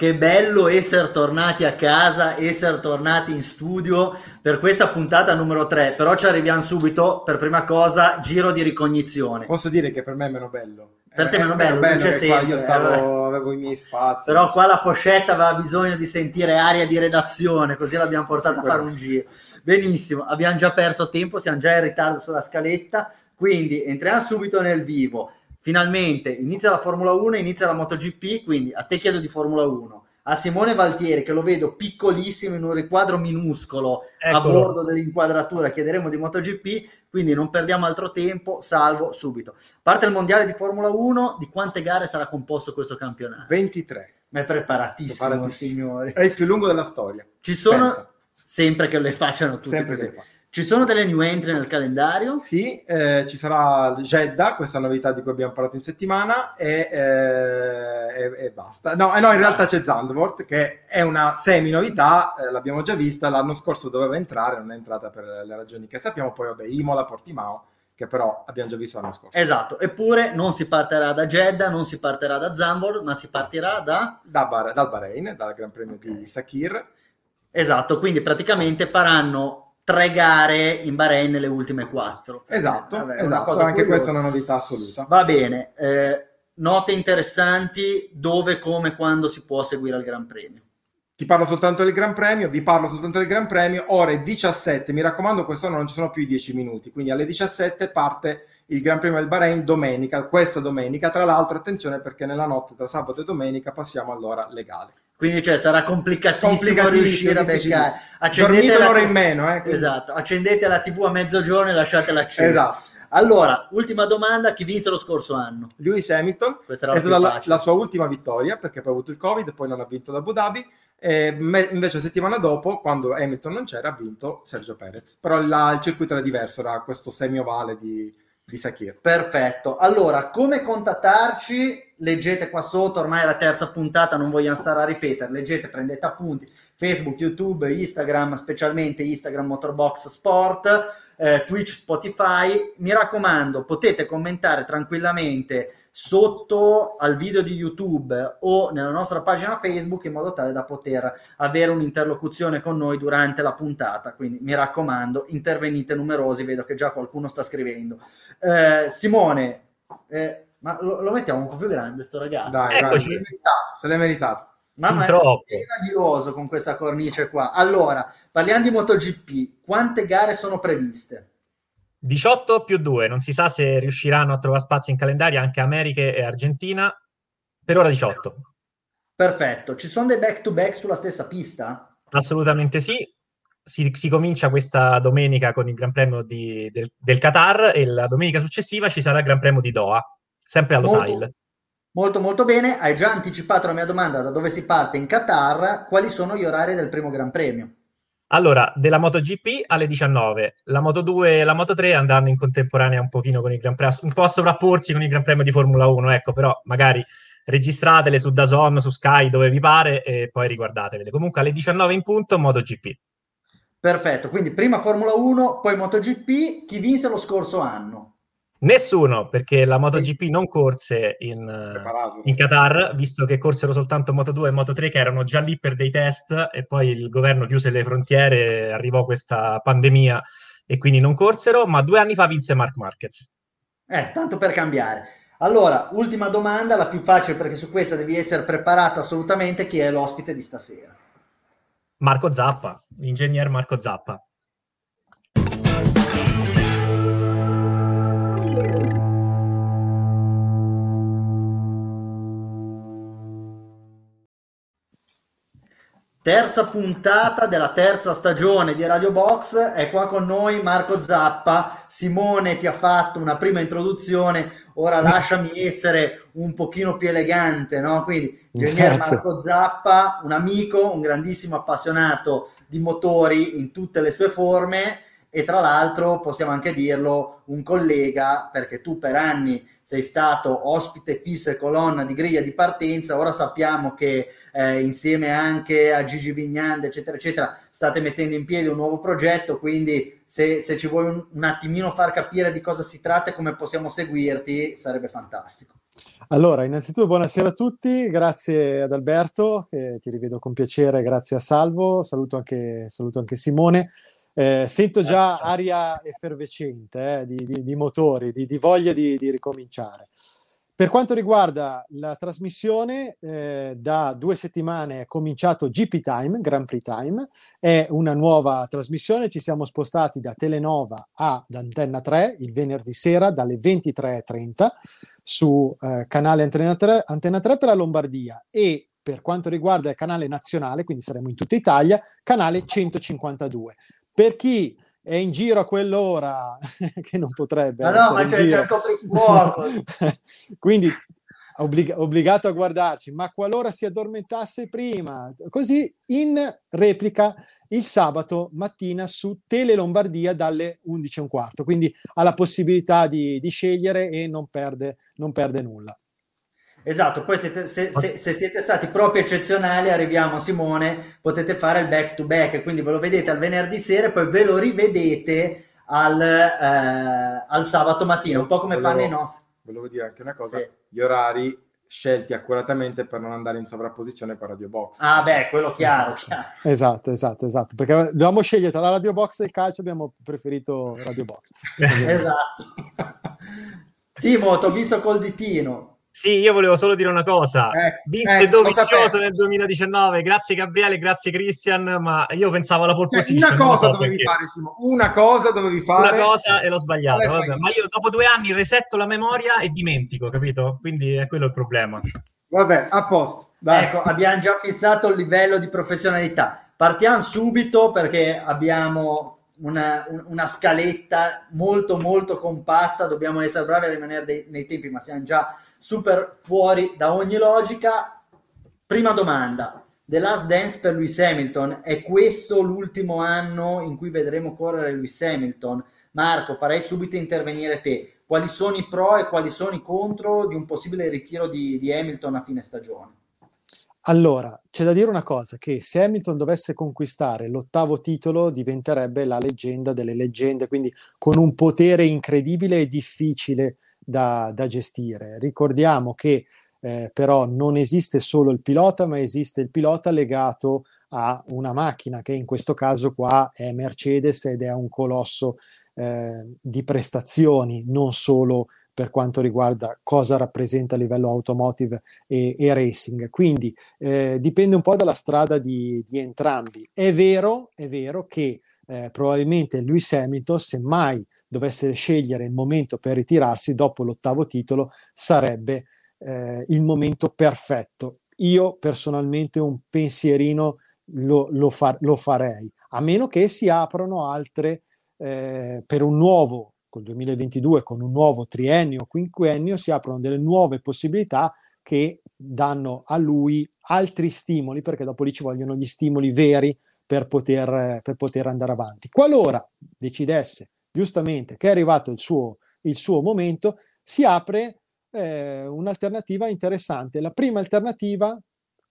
Che bello essere tornati a casa, essere tornati in studio per questa puntata numero 3, però ci arriviamo subito, per prima cosa, giro di ricognizione. Posso dire che per me è meno bello. Per te è meno bello, bello c'è sempre, io stavo, eh, avevo i miei spazi. Però qua la pochetta aveva bisogno di sentire aria di redazione, così l'abbiamo portata a fare un giro. Benissimo, abbiamo già perso tempo, siamo già in ritardo sulla scaletta, quindi entriamo subito nel vivo finalmente inizia la Formula 1, inizia la MotoGP, quindi a te chiedo di Formula 1. A Simone Valtieri, che lo vedo piccolissimo in un riquadro minuscolo Eccolo. a bordo dell'inquadratura, chiederemo di MotoGP, quindi non perdiamo altro tempo, salvo subito. Parte il mondiale di Formula 1, di quante gare sarà composto questo campionato? 23. Ma è preparatissimo, preparatissimo. signori. È il più lungo della storia. Ci sono, Pensa. sempre che le facciano tutti sempre così. Ci sono delle new entry nel calendario? Sì, eh, ci sarà Jeddah, questa novità di cui abbiamo parlato in settimana, e, eh, e, e basta. No, eh, no, in realtà c'è Zandvoort, che è una semi-novità, eh, l'abbiamo già vista, l'anno scorso doveva entrare, non è entrata per le ragioni che sappiamo, poi vabbè, Imola, Portimao, che però abbiamo già visto l'anno scorso. Esatto, eppure non si partirà da Jeddah, non si partirà da Zandvoort, ma si partirà da... da Bar- dal Bahrain, dal Gran Premio okay. di Sakir. Esatto, quindi praticamente faranno tre gare in Bahrain nelle ultime quattro. Esatto, Vabbè, esatto. anche curiosa. questa è una novità assoluta. Va bene, eh, note interessanti dove, come, quando si può seguire il Gran Premio. Ti parlo soltanto del Gran Premio, vi parlo soltanto del Gran Premio, ore 17, mi raccomando quest'anno non ci sono più i 10 minuti, quindi alle 17 parte il Gran Premio del Bahrain domenica, questa domenica, tra l'altro attenzione perché nella notte tra sabato e domenica passiamo all'ora legale. Quindi cioè, sarà complicatissimo, complicatissimo riuscire a beccare. Accendete un'ora in meno. Eh, esatto, accendete la TV a mezzogiorno e lasciatela accesa. Esatto. Allora, ultima domanda, chi vinse lo scorso anno? Lewis Hamilton, Questa è stata la, la, sua ultima vittoria perché poi ha avuto il Covid poi non ha vinto da Abu Dhabi. E me, invece settimana dopo, quando Hamilton non c'era, ha vinto Sergio Perez. Però la, il circuito era diverso, era questo semi-ovale di, di Sakir. Perfetto. Allora, come contattarci? leggete qua sotto, ormai è la terza puntata, non vogliamo stare a ripetere, leggete, prendete appunti, Facebook, YouTube, Instagram, specialmente Instagram Motorbox Sport, eh, Twitch, Spotify, mi raccomando, potete commentare tranquillamente sotto al video di YouTube o nella nostra pagina Facebook in modo tale da poter avere un'interlocuzione con noi durante la puntata. Quindi mi raccomando, intervenite numerosi, vedo che già qualcuno sta scrivendo. Eh, Simone, eh, ma lo, lo, mettiamo un po' più grande, questo ragazzo. Dai, Eccoci. se l'è meritato. Mamma è radioso con questa cornice qua. Allora, parliamo di MotoGP. Quante gare sono previste? 18 più 2. Non si sa se riusciranno a trovare spazio in calendario anche America e Argentina. Per ora 18. Perfetto. Ci sono dei back-to-back sulla stessa pista? Assolutamente sì. Si, si, comincia questa domenica con il Gran Premio di, del, del, Qatar e la domenica successiva ci sarà il Gran Premio di Doha sempre allo molto, Sail. Molto molto bene, hai già anticipato la mia domanda da dove si parte in Qatar, quali sono gli orari del primo Gran Premio? Allora, della MotoGP alle 19, la Moto2 e la Moto3 andranno in contemporanea un pochino con il Gran Premio, un po' a sovrapporsi con il Gran Premio di Formula 1, ecco, però magari registratele su Dazon, su Sky, dove vi pare e poi riguardatevele. Comunque alle 19 in punto MotoGP. Perfetto, quindi prima Formula 1, poi MotoGP, chi vinse lo scorso anno? Nessuno, perché la MotoGP non corse in, in, Qatar, visto che corsero soltanto Moto2 e Moto3 che erano già lì per dei test e poi il governo chiuse le frontiere, arrivò questa pandemia e quindi non corsero, ma due anni fa vinse Mark Marquez. Eh, tanto per cambiare. Allora, ultima domanda, la più facile perché su questa devi essere preparato assolutamente, chi è l'ospite di stasera? Marco Zappa, l'ingegner Marco Zappa. Terza puntata della terza stagione di Radio Box, è qua con noi Marco Zappa. Simone ti ha fatto una prima introduzione, ora lasciami essere un pochino più elegante, no? Quindi, ingegnere Marco Zappa, un amico, un grandissimo appassionato di motori in tutte le sue forme e tra l'altro possiamo anche dirlo un collega perché tu per anni sei stato ospite fisso e colonna di griglia di partenza ora sappiamo che eh, insieme anche a Gigi Vignande eccetera eccetera state mettendo in piedi un nuovo progetto quindi se, se ci vuoi un, un attimino far capire di cosa si tratta e come possiamo seguirti sarebbe fantastico Allora, innanzitutto buonasera a tutti, grazie ad Alberto, che ti rivedo con piacere, grazie a Salvo, saluto anche, saluto anche Simone. Eh, sento già aria effervescente eh, di, di, di, motori, di, di voglia di, ricominciare. Per quanto riguarda la trasmissione, eh, da due settimane è cominciato GP Time, Grand Prix Time, è una nuova trasmissione, ci siamo spostati da Telenova ad Antenna 3 il venerdì sera dalle 23.30 su eh, canale Antenna 3, Antenna 3 per la Lombardia e per quanto riguarda il canale nazionale, quindi saremo in tutta Italia, canale 152. Per chi è in giro a quell'ora che non potrebbe ma no, ma in giro. Quindi obblig- obbligato a guardarci, ma qualora si addormentasse prima, così in replica il sabato mattina su Tele Lombardia dalle 11.15, quindi ha la possibilità di, di scegliere e non perde, non perde nulla. Esatto, poi siete, se, se, se, siete stati proprio eccezionali, arriviamo a Simone, potete fare il back to back, quindi ve lo vedete al venerdì sera e poi ve lo rivedete al, eh, al sabato mattina, un po' come volevo, fanno i nostri. Volevo dire anche una cosa, sì. gli orari scelti accuratamente per non andare in sovrapposizione con Radio Box. Ah beh, quello chiaro. Esatto, chiaro. esatto, esatto, esatto, perché dovevamo scegliere tra la Radio Box e il calcio, abbiamo preferito Radio Box. esatto. Simo, ti ho visto col ditino. Sì, io volevo solo dire una cosa. Eh, Vince eh, dovizioso nel 2019, grazie Gabriele, grazie Christian, ma io pensavo alla pole eh, position. Una cosa so dovevi perché. fare, Simo, una cosa dovevi fare. Una cosa e l'ho sbagliato, vabbè, ma io dopo due anni resetto la memoria e dimentico, capito? Quindi è quello il problema. Vabbè, a posto. Dai. Ecco, abbiamo già fissato il livello di professionalità. Partiamo subito perché abbiamo una, una, scaletta molto molto compatta, dobbiamo essere bravi a rimanere dei, nei tempi, ma siamo già super fuori da ogni logica. Prima domanda, The Last Dance per Lewis Hamilton, è questo l'ultimo anno in cui vedremo correre Lewis Hamilton? Marco, farei subito intervenire te. Quali sono i pro e quali sono i contro di un possibile ritiro di, di Hamilton a fine stagione? Allora, c'è da dire una cosa, che se Hamilton dovesse conquistare l'ottavo titolo diventerebbe la leggenda delle leggende, quindi con un potere incredibile e difficile da, da gestire. Ricordiamo che eh, però non esiste solo il pilota, ma esiste il pilota legato a una macchina che in questo caso qua è Mercedes ed è un colosso eh, di prestazioni, non solo per quanto riguarda cosa rappresenta a livello automotive e, e racing. Quindi eh, dipende un po' dalla strada di, di entrambi. È vero, è vero che eh, probabilmente Lewis Hamilton, se mai dovesse scegliere il momento per ritirarsi dopo l'ottavo titolo, sarebbe eh, il momento perfetto. Io personalmente un pensierino lo, lo, fa, lo farei, a meno che si aprano altre eh, per un nuovo, col 2022, con un nuovo triennio quinquennio, si aprono delle nuove possibilità che danno a lui altri stimoli, perché dopo lì ci vogliono gli stimoli veri per poter, per poter andare avanti. Qualora decidesse giustamente che è arrivato il suo, il suo momento, si apre eh, un'alternativa interessante. La prima alternativa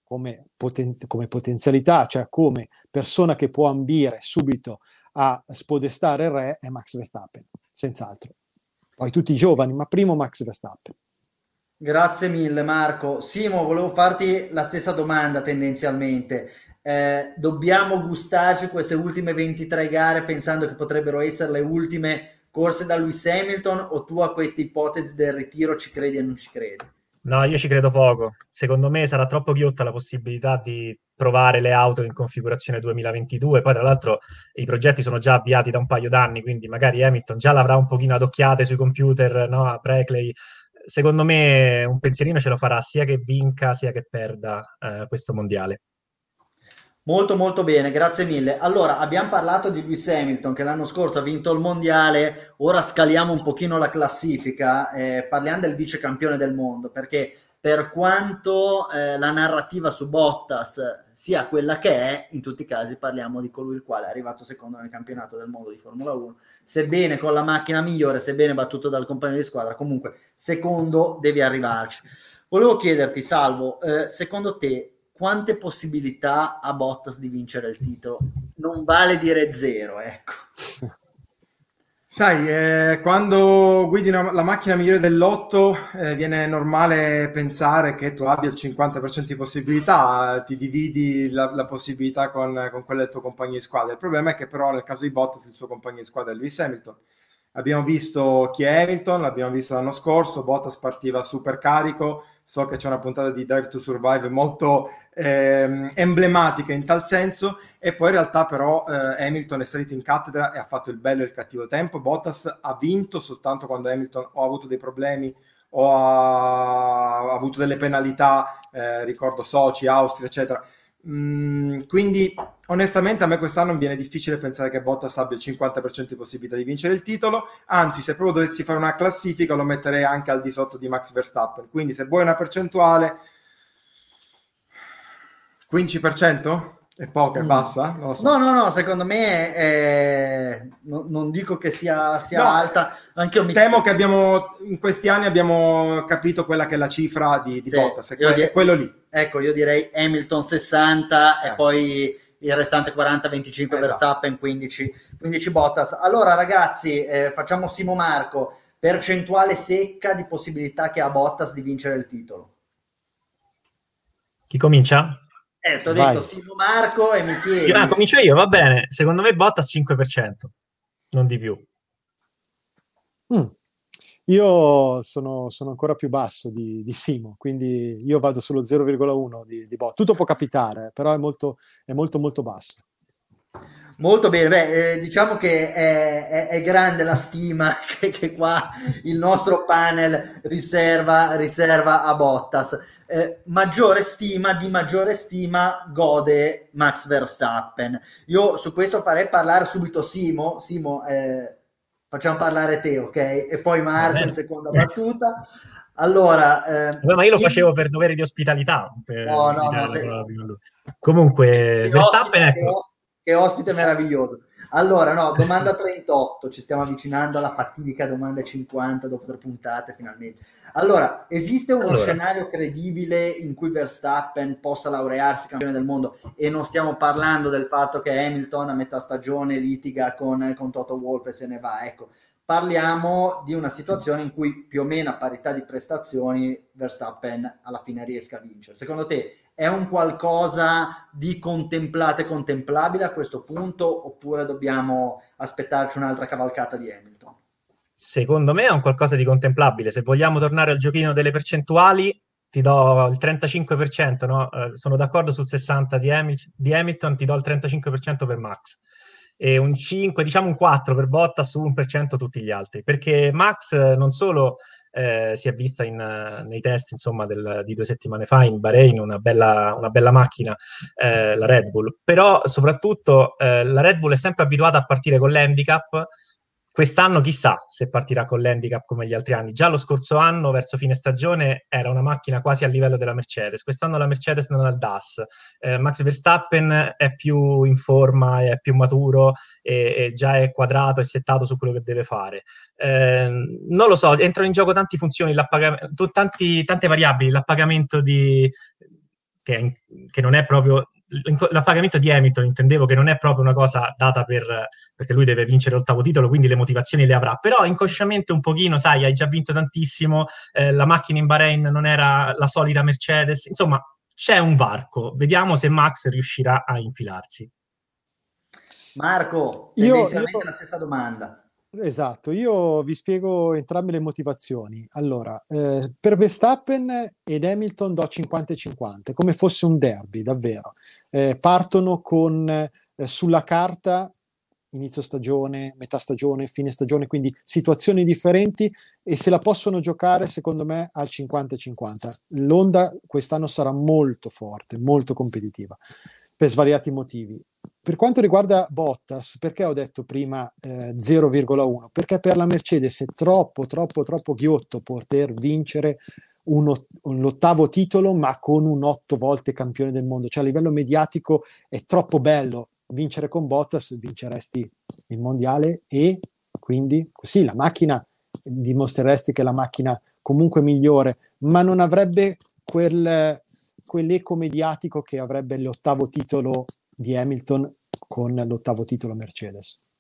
come, poten- come, potenzialità, cioè come persona che può ambire subito a spodestare il re, è Max Verstappen, senz'altro. Poi tutti i giovani, ma primo Max Verstappen. Grazie mille Marco. Simo, volevo farti la stessa domanda tendenzialmente eh, dobbiamo gustarci queste ultime 23 gare pensando che potrebbero essere le ultime corse da Lewis Hamilton o tu a questa ipotesi del ritiro ci credi e non ci credi? No, io ci credo poco. Secondo me sarà troppo ghiotta la possibilità di provare le auto in configurazione 2022. Poi, tra l'altro, i progetti sono già avviati da un paio d'anni, quindi magari Hamilton già l'avrà un pochino adocchiate sui computer, no? A Preclay. Secondo me un pensierino ce lo farà sia che vinca sia che perda eh, questo mondiale. Molto molto bene, grazie mille. Allora, abbiamo parlato di Lewis Hamilton che l'anno scorso ha vinto il mondiale, ora scaliamo un pochino la classifica, eh, parliamo del vice campione del mondo, perché per quanto eh, la narrativa su Bottas sia quella che è, in tutti i casi parliamo di colui il quale è arrivato secondo nel campionato del mondo di Formula 1, sebbene con la macchina migliore, sebbene battuto dal compagno di squadra, comunque secondo devi arrivarci. Volevo chiederti, Salvo, eh, secondo te quante possibilità ha Bottas di vincere il titolo? Non vale dire zero, ecco. Sai, eh, quando guidi una, la macchina migliore dell'otto eh, viene normale pensare che tu abbia il 50% di possibilità, ti dividi la, la possibilità con, con quella del tuo compagno di squadra. Il problema è che però nel caso di Bottas il suo compagno di squadra è Lewis Hamilton. Abbiamo visto chi è Hamilton, l'abbiamo visto l'anno scorso, Bottas partiva super carico, so che c'è una puntata di Drive to Survive molto ehm, emblematica in tal senso e poi in realtà però eh, Hamilton è salito in cattedra e ha fatto il bello e il cattivo tempo. Bottas ha vinto soltanto quando Hamilton ha avuto dei problemi o ha, ha avuto delle penalità eh, ricordo Soci, Austria eccetera Mm, quindi onestamente a me quest'anno viene difficile pensare che Bottas abbia il 50% di possibilità di vincere il titolo, anzi se proprio dovessi fare una classifica lo metterei anche al di sotto di Max Verstappen, quindi se vuoi una percentuale 15%? È poca, mm. basta? So. No, no, no, secondo me è... no, non dico che sia, sia no, alta. Anche mi... Temo che abbiamo, in questi anni abbiamo capito quella che è la cifra di, di sì, Bottas, è, que- di... è quello lì. Ecco, io direi Hamilton 60 eh. e poi il restante 40, 25 esatto. Verstappen, 15, 15 Bottas. Allora ragazzi, eh, facciamo Simo Marco, percentuale secca di possibilità che ha Bottas di vincere il titolo. Chi comincia? Eh, ti ho detto Simo Marco e mi chiedi. Ah, comincio io, va bene. Secondo me Bottas 5%, non di più. Mm. Io sono, sono, ancora più basso di, di, Simo, quindi io vado sullo 0,1 di, di Bottas. Tutto può capitare, però è molto, è molto, molto basso. Molto bene, Beh, eh, diciamo che è, è, è, grande la stima che, che, qua il nostro panel riserva, riserva a Bottas. Eh, maggiore stima, di maggiore stima gode Max Verstappen. Io su questo farei parlare subito Simo. Simo, eh, facciamo parlare te, ok? E poi Marco in seconda battuta. Allora, eh, ma io lo facevo per dovere di ospitalità. no, no, no, se... Comunque, Verstappen, ecco che ospite meraviglioso. Allora, no, domanda 38, ci stiamo avvicinando alla fatidica domanda 50 dopo tre puntate finalmente. Allora, esiste uno allora. scenario credibile in cui Verstappen possa laurearsi campione del mondo e non stiamo parlando del fatto che Hamilton a metà stagione litiga con, con Toto Wolff e se ne va, ecco. Parliamo di una situazione in cui più o meno a parità di prestazioni Verstappen alla fine riesca a vincere. Secondo te è un qualcosa di contemplato e contemplabile a questo punto oppure dobbiamo aspettarci un'altra cavalcata di Hamilton? Secondo me è un qualcosa di contemplabile. Se vogliamo tornare al giochino delle percentuali, ti do il 35%, no? eh, sono d'accordo sul 60% di, Hamil- di, Hamilton, ti do il 35% per Max. E un 5, diciamo un 4 per Bottas su 1% tutti gli altri, perché Max non solo eh, si è vista in, nei test insomma, del, di due settimane fa in Bahrain, una bella, una bella macchina, eh, la Red Bull. Però soprattutto eh, la Red Bull è sempre abituata a partire con l'handicap Quest'anno chissà se partirà con l'handicap come gli altri anni. Già lo scorso anno, verso fine stagione, era una macchina quasi a livello della Mercedes. Quest'anno la Mercedes non ha il DAS. Eh, Max Verstappen è più in forma, è più maturo e, e, già è quadrato e settato su quello che deve fare. Eh, non lo so, entrano in gioco tante funzioni, tanti, tante variabili, l'appagamento di... Che, che non è proprio l'appagamento di Hamilton intendevo che non è proprio una cosa data per, perché lui deve vincere l'ottavo titolo, quindi le motivazioni le avrà, però inconsciamente un pochino, sai, hai già vinto tantissimo, eh, la macchina in Bahrain non era la solita Mercedes, insomma c'è un varco, vediamo se Max riuscirà a infilarsi. Marco, io, io... la stessa domanda. Esatto, io vi spiego entrambe le motivazioni. Allora, eh, per Verstappen ed Hamilton do 50-50, come fosse un derby, davvero eh, partono con eh, sulla carta inizio stagione, metà stagione, fine stagione, quindi situazioni differenti e se la possono giocare secondo me al 50-50. L'Onda quest'anno sarà molto forte, molto competitiva per svariati motivi. Per quanto riguarda Bottas, perché ho detto prima eh, 0,1? Perché per la Mercedes è troppo, troppo, troppo ghiotto poter vincere un, un ottavo titolo, ma con un otto volte campione del mondo. Cioè a livello mediatico è troppo bello vincere con Bottas, vinceresti il mondiale e quindi sì, la macchina dimostreresti che è la macchina comunque migliore, ma non avrebbe quel, quell'eco mediatico che avrebbe l'ottavo titolo di Hamilton con l'ottavo titolo Mercedes.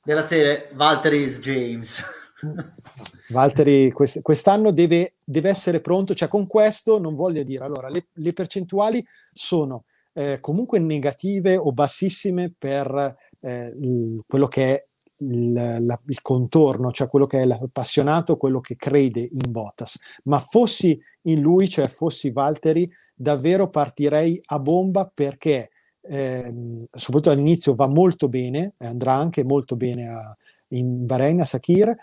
Della serie Valtteri is James. Valtteri quest- quest'anno deve, deve, essere pronto, cioè con questo non voglio dire, allora le, le percentuali sono eh, comunque negative o bassissime per eh, il, quello che è il, la, il, contorno, cioè quello che è l'appassionato, quello che crede in Bottas. Ma fossi in lui, cioè fossi Valtteri, davvero partirei a bomba perché eh, soprattutto all'inizio va molto bene, andrà anche molto bene a, in Bahrain, a Sakir,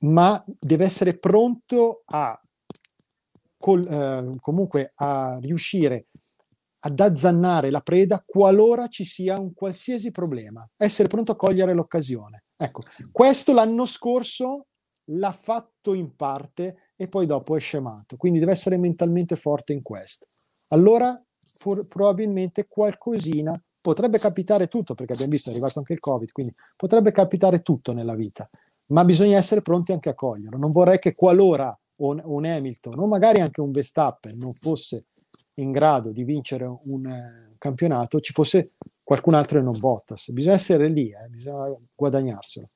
ma deve essere pronto a col, eh, comunque a riuscire ad azzannare la preda qualora ci sia un qualsiasi problema, essere pronto a cogliere l'occasione. Ecco, questo l'anno scorso l'ha fatto in parte e poi dopo è scemato, quindi deve essere mentalmente forte in questo. Allora, for- probabilmente qualcosina potrebbe capitare tutto, perché abbiamo visto è arrivato anche il Covid, quindi potrebbe capitare tutto nella vita, ma bisogna essere pronti anche a coglierlo. Non vorrei che qualora un, un Hamilton o magari anche un Verstappen non fosse in grado di vincere un campionato, ci fosse qualcun altro e non Bottas. Bisogna essere lì, eh, bisogna guadagnarselo.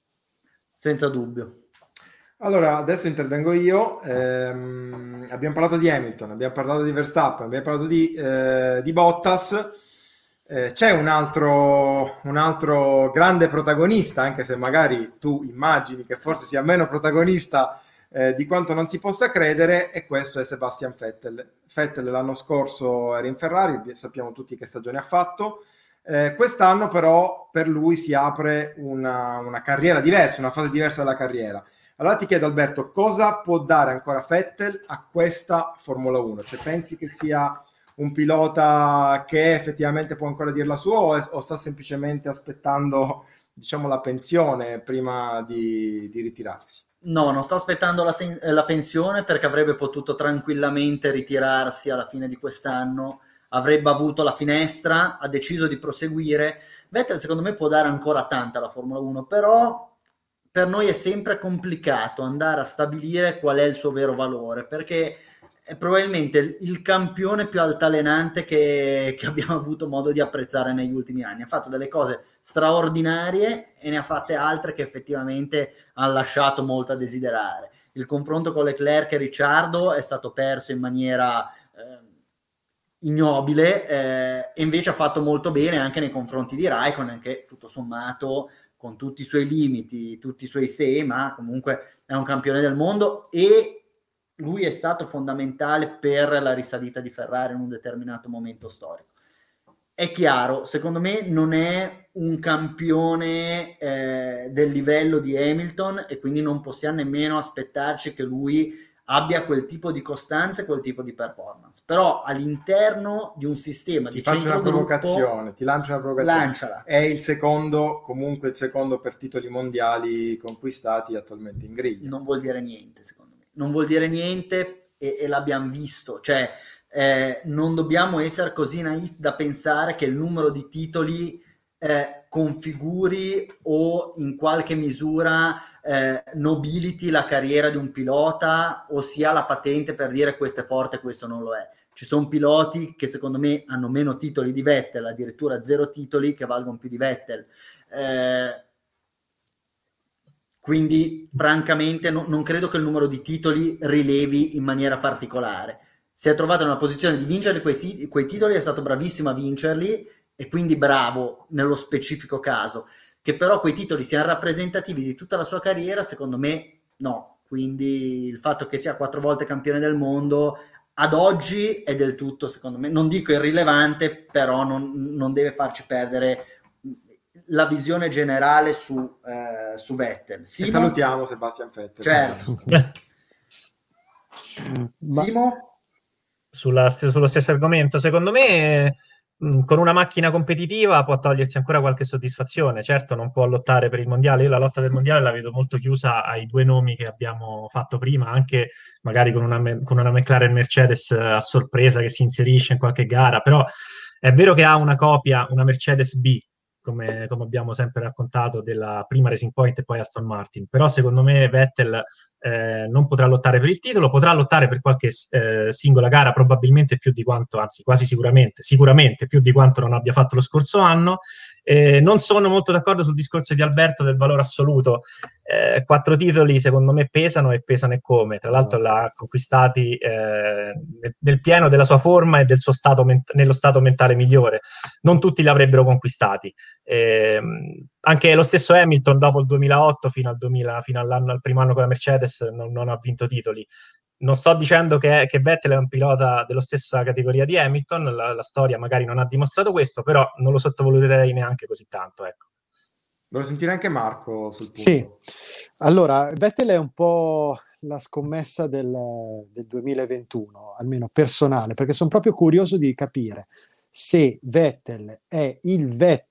Senza dubbio. Allora, adesso intervengo io. Ehm, abbiamo parlato di Hamilton, abbiamo parlato di Verstappen, abbiamo parlato di, eh, di Bottas. Eh, c'è un altro, un altro, grande protagonista, anche se magari tu immagini che forse sia meno protagonista eh, di quanto non si possa credere, e questo è Sebastian Vettel. Vettel l'anno scorso era in Ferrari, sappiamo tutti che stagione ha fatto. Eh, quest'anno però per lui si apre una, una carriera diversa, una fase diversa della carriera allora ti chiedo Alberto, cosa può dare ancora Vettel a questa Formula 1? Cioè pensi che sia un pilota che effettivamente può ancora dire la sua o, o sta semplicemente aspettando diciamo, la pensione prima di, di ritirarsi? No, non sta aspettando la, ten- la, pensione perché avrebbe potuto tranquillamente ritirarsi alla fine di quest'anno, avrebbe avuto la finestra, ha deciso di proseguire. Vettel secondo me può dare ancora tanta alla Formula 1, però per noi è sempre complicato andare a stabilire qual è il suo vero valore, perché è probabilmente il campione più altalenante che, che, abbiamo avuto modo di apprezzare negli ultimi anni. Ha fatto delle cose straordinarie e ne ha fatte altre che effettivamente hanno lasciato molto a desiderare. Il confronto con Leclerc e Ricciardo è stato perso in maniera eh, ignobile eh, e invece ha fatto molto bene anche nei confronti di Raikkonen che tutto sommato con tutti i suoi limiti, tutti i suoi se, ma comunque è un campione del mondo e lui è stato fondamentale per la risalita di Ferrari in un determinato momento storico. È chiaro, secondo me non è un campione eh, del livello di Hamilton e quindi non possiamo nemmeno aspettarci che lui abbia quel tipo di costanza e quel tipo di performance. Però all'interno di un sistema ti di faccio una provocazione, gruppo, ti lancio una provocazione. Lanciala. È il secondo, comunque il secondo per titoli mondiali conquistati attualmente in griglia. Non vuol dire niente, secondo me. Non vuol dire niente e, e l'abbiamo visto. Cioè, eh, non dobbiamo essere così naif da pensare che il numero di titoli eh, configuri o in qualche misura eh, nobiliti la carriera di un pilota o sia la patente per dire questo è forte e questo non lo è. Ci sono piloti che secondo me hanno meno titoli di Vettel, addirittura zero titoli che valgono più di Vettel. Eh, quindi francamente no, non credo che il numero di titoli rilevi in maniera particolare. Si è trovato nella posizione di vincere quei, quei titoli, è stato bravissimo a vincerli e quindi bravo nello specifico caso, che però quei titoli siano rappresentativi di tutta la sua carriera, secondo me no. Quindi il fatto che sia quattro volte campione del mondo ad oggi è del tutto, secondo me, non dico irrilevante, però non, non deve farci perdere la visione generale su, eh, su Vettel. Simo? E salutiamo Sebastian Vettel. Certo. Simo? Sulla, sullo stesso argomento, secondo me Mm, con una macchina competitiva può togliersi ancora qualche soddisfazione. Certo, non può lottare per il mondiale. Io la lotta del mondiale la vedo molto chiusa ai due nomi che abbiamo fatto prima, anche magari con una, con una McLaren Mercedes eh, a sorpresa che si inserisce in qualche gara. Però è vero che ha una copia, una Mercedes B, come, come, abbiamo sempre raccontato, della prima Racing Point e poi Aston Martin. Però secondo me Vettel eh, non potrà lottare per il titolo, potrà lottare per qualche eh, singola gara, probabilmente più di quanto, anzi quasi sicuramente, sicuramente più di quanto non abbia fatto lo scorso anno. Eh, non sono molto d'accordo sul discorso di Alberto del valore assoluto. Eh, quattro titoli secondo me pesano e pesano e come. Tra l'altro l'ha conquistati eh, nel pieno della sua forma e del suo stato ment- nello stato mentale migliore. Non tutti li avrebbero conquistati. Eh, anche lo stesso Hamilton dopo il 2008 fino al, 2000, fino al primo anno con la Mercedes non, non ha vinto titoli non sto dicendo che, che, Vettel è un pilota della stessa categoria di Hamilton, la, la, storia magari non ha dimostrato questo, però non lo sottovaluterei neanche così tanto. Ecco. Volevo sentire anche Marco sul punto. Sì, allora Vettel è un po' la scommessa del, del 2021, almeno personale, perché sono proprio curioso di capire se Vettel è il Vettel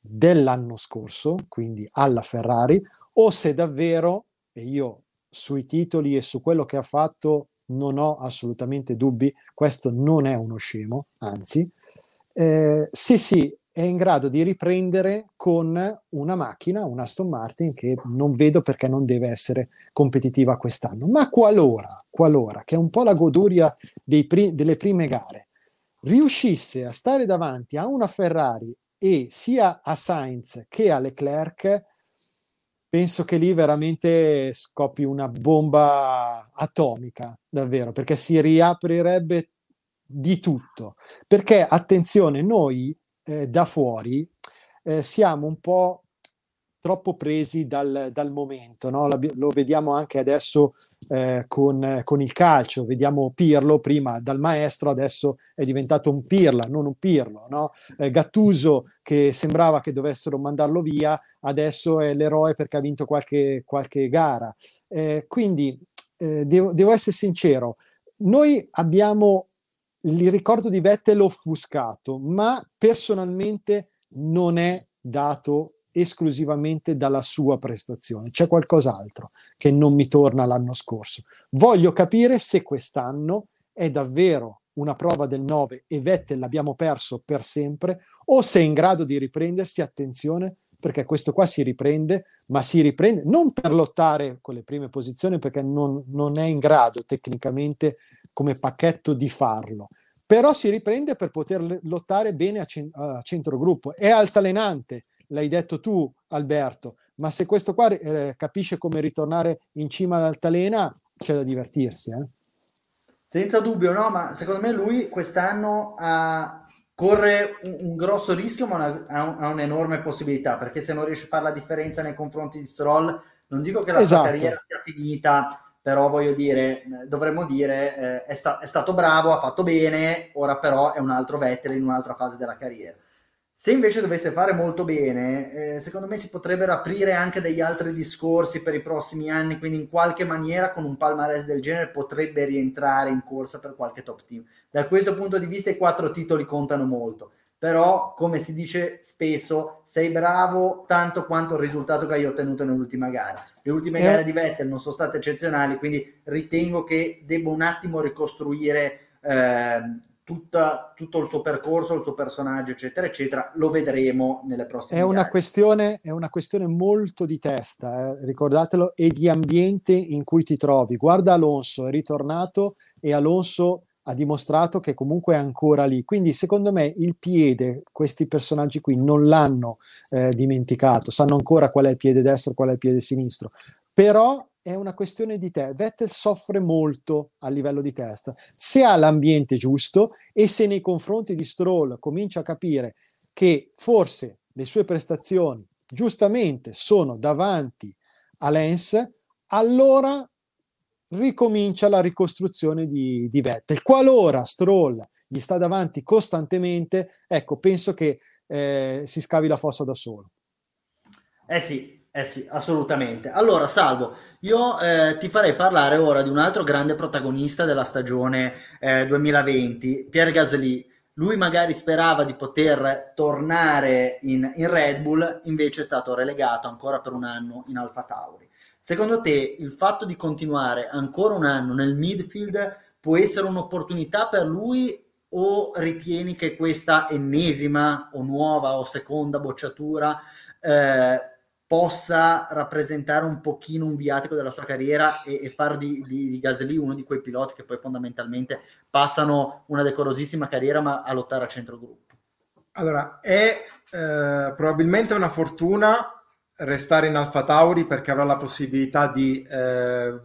dell'anno scorso, quindi alla Ferrari, o se davvero, e io sui titoli e su quello che ha fatto non ho assolutamente dubbi, questo non è uno scemo, anzi, eh, sì sì, è in grado di riprendere con una macchina, una Aston Martin, che non vedo perché non deve essere competitiva quest'anno. Ma qualora, qualora, che è un po' la goduria pri- delle prime gare, riuscisse a stare davanti a una Ferrari e sia a Sainz che a Leclerc, penso che lì veramente scoppi una bomba atomica, davvero, perché si riaprirebbe di tutto. Perché, attenzione, noi eh, da fuori eh, siamo un po' troppo presi dal, dal momento, no? lo vediamo anche adesso eh, con, con, il calcio, vediamo Pirlo prima dal maestro, adesso è diventato un Pirla, non un Pirlo, no? eh, Gattuso che sembrava che dovessero mandarlo via, adesso è l'eroe perché ha vinto qualche, qualche gara. Eh, quindi eh, devo, devo essere sincero, noi abbiamo il ricordo di Vettel offuscato, ma personalmente non è dato esclusivamente dalla sua prestazione, c'è qualcos'altro che non mi torna l'anno scorso. Voglio capire se quest'anno è davvero una prova del 9 e Vettel l'abbiamo perso per sempre o se è in grado di riprendersi, attenzione, perché questo qua si riprende, ma si riprende non per lottare con le prime posizioni perché non, non è in grado tecnicamente come pacchetto di farlo, però si riprende per poter lottare bene a, cent- a centrogruppo. È altalenante, l'hai detto tu Alberto, ma se questo qua eh, capisce come ritornare in cima all'altalena, c'è da divertirsi. Eh? Senza dubbio, no, ma secondo me lui quest'anno ha, corre un, un, grosso rischio, ma una, ha, un, ha, un'enorme possibilità, perché se non riesce a fare la differenza nei confronti di Stroll, non dico che la esatto. sua carriera sia finita, però voglio dire, dovremmo dire, eh, è, sta- è, stato bravo, ha fatto bene, ora però è un altro Vettel in un'altra fase della carriera. Se invece dovesse fare molto bene, eh, secondo me si potrebbero aprire anche degli altri discorsi per i prossimi anni, quindi in qualche maniera con un palmarès del genere potrebbe rientrare in corsa per qualche top team. Da questo punto di vista i quattro titoli contano molto però come si dice spesso sei bravo tanto quanto il risultato che hai ottenuto nell'ultima gara le ultime eh. gare di Vettel non sono state eccezionali quindi ritengo che debba un attimo ricostruire eh, tutta, tutto il suo percorso il suo personaggio eccetera eccetera lo vedremo nelle prossime è una questione è una questione molto di testa eh, ricordatelo e di ambiente in cui ti trovi guarda Alonso è ritornato e Alonso ha dimostrato che comunque è ancora lì. Quindi secondo me il piede, questi personaggi qui non l'hanno eh, dimenticato, sanno ancora qual è il piede destro, qual è il piede sinistro. Però è una questione di te. Vettel soffre molto a livello di testa. Se ha l'ambiente giusto e se nei confronti di Stroll comincia a capire che forse le sue prestazioni giustamente sono davanti a Lens, allora ricomincia la ricostruzione di, di Vettel. Qualora Stroll gli sta davanti costantemente, ecco, penso che eh, si scavi la fossa da solo. Eh sì, eh sì, assolutamente. Allora, Salvo, io eh, ti farei parlare ora di un altro grande protagonista della stagione eh, 2020, Pierre Gasly. Lui magari sperava di poter tornare in, in Red Bull, invece è stato relegato ancora per un anno in Alfa Tauri. Secondo te il fatto di continuare ancora un anno nel midfield può essere un'opportunità per lui o ritieni che questa ennesima o nuova o seconda bocciatura eh, possa rappresentare un pochino un viatico della sua carriera e, e far di, di, di, Gasly uno di quei piloti che poi fondamentalmente passano una decorosissima carriera ma a lottare a centrogruppo? Allora, è eh, probabilmente una fortuna restare in Alfa Tauri perché avrà la possibilità di eh,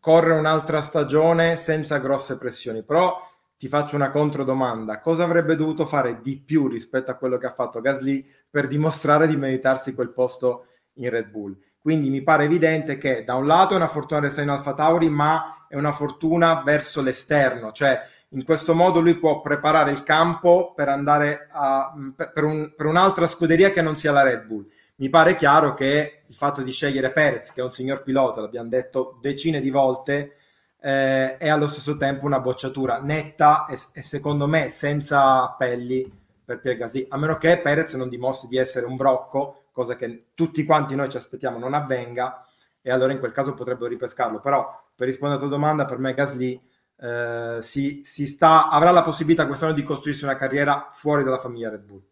correre un'altra stagione senza grosse pressioni, però ti faccio una controdomanda. Cosa avrebbe dovuto fare di più rispetto a quello che ha fatto Gasly per dimostrare di meritarsi quel posto in Red Bull? Quindi mi pare evidente che da un lato è una fortuna restare in Alfa Tauri, ma è una fortuna verso l'esterno, cioè in questo modo lui può preparare il campo per andare a, per, un, per un'altra scuderia che non sia la Red Bull. Mi pare chiaro che il fatto di scegliere Perez, che è un signor pilota, l'abbiamo detto decine di volte, eh, è allo stesso tempo una bocciatura netta e, e secondo me senza appelli per Pierre Gasly, a meno che Perez non dimostri di essere un brocco, cosa che tutti quanti noi ci aspettiamo non avvenga, e allora in quel caso potrebbero ripescarlo. Però per rispondere alla tua domanda, per me Gasly eh, si, si sta, avrà la possibilità quest'anno di costruirsi una carriera fuori dalla famiglia Red Bull.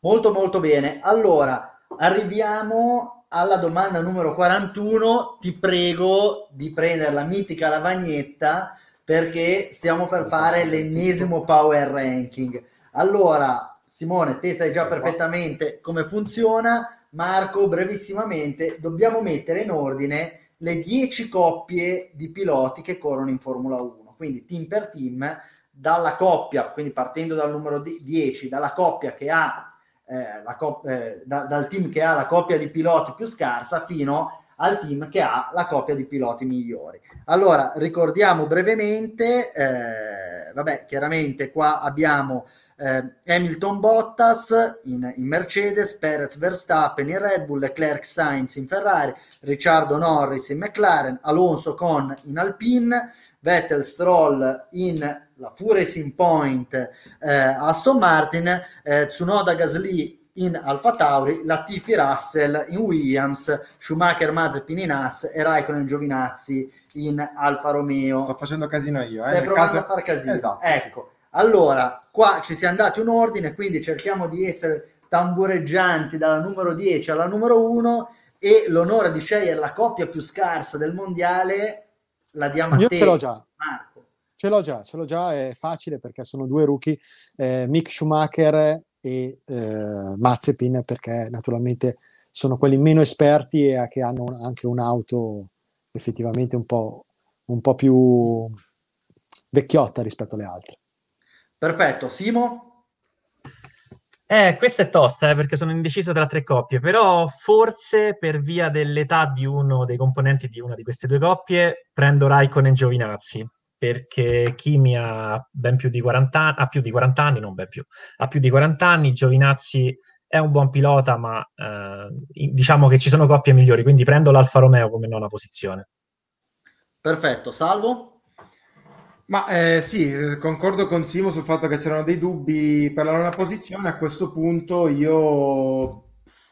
Molto molto bene. Allora, arriviamo alla domanda numero 41 ti prego di prendere la mitica lavagnetta perché stiamo per fare l'ennesimo power ranking. Allora, Simone, te sai già perfettamente come funziona. Marco, brevissimamente, dobbiamo mettere in ordine le 10 coppie di piloti che corrono in Formula 1, quindi team per team, dalla coppia, quindi partendo dal numero 10, dalla coppia che ha eh, cop- eh, da- dal team che ha la coppia di piloti più scarsa fino al team che ha la coppia di piloti migliori. Allora, ricordiamo brevemente, eh, vabbè, chiaramente qua abbiamo eh, Hamilton Bottas in, in, Mercedes, Perez Verstappen in Red Bull, Leclerc Sainz in Ferrari, Ricciardo Norris in McLaren, Alonso con in Alpine, Vettel Stroll in la Racing Point eh, Aston Martin, eh, Tsunoda Gasly in Alfa Tauri, Latifi Russell in Williams, Schumacher Mazepin in Haas e Raikkonen Giovinazzi in Alfa Romeo. Sto facendo casino io. Eh, Stai provando caso... a fare casino. Esatto, ecco, sì. Allora qua ci siamo dati un ordine, quindi cerchiamo di essere tambureggianti dalla numero 10 alla numero 1 e l'onore di scegliere la coppia più scarsa del mondiale la diamo a Io te. ce l'ho già. Marco. Ce l'ho già, ce l'ho già, è facile perché sono due rookie, eh, Mick Schumacher e eh, Mazepin, perché naturalmente sono quelli meno esperti e che hanno anche un'auto effettivamente un po', un po' più vecchiotta rispetto alle altre. Perfetto, Simo? Eh, questa è tosta, eh, perché sono indeciso tra tre coppie, però forse per via dell'età di uno dei componenti di una di queste due coppie prendo Raikkonen e Giovinazzi, perché Kimi ha ben più di 40 anni, ha più di 40 anni, non ben più, ha più di 40 anni, Giovinazzi è un buon pilota, ma eh, diciamo che ci sono coppie migliori, quindi prendo l'Alfa Romeo come nona posizione. Perfetto, salvo? Ma eh, sì, eh, concordo con Simo sul fatto che c'erano dei dubbi per la nona posizione. A questo punto io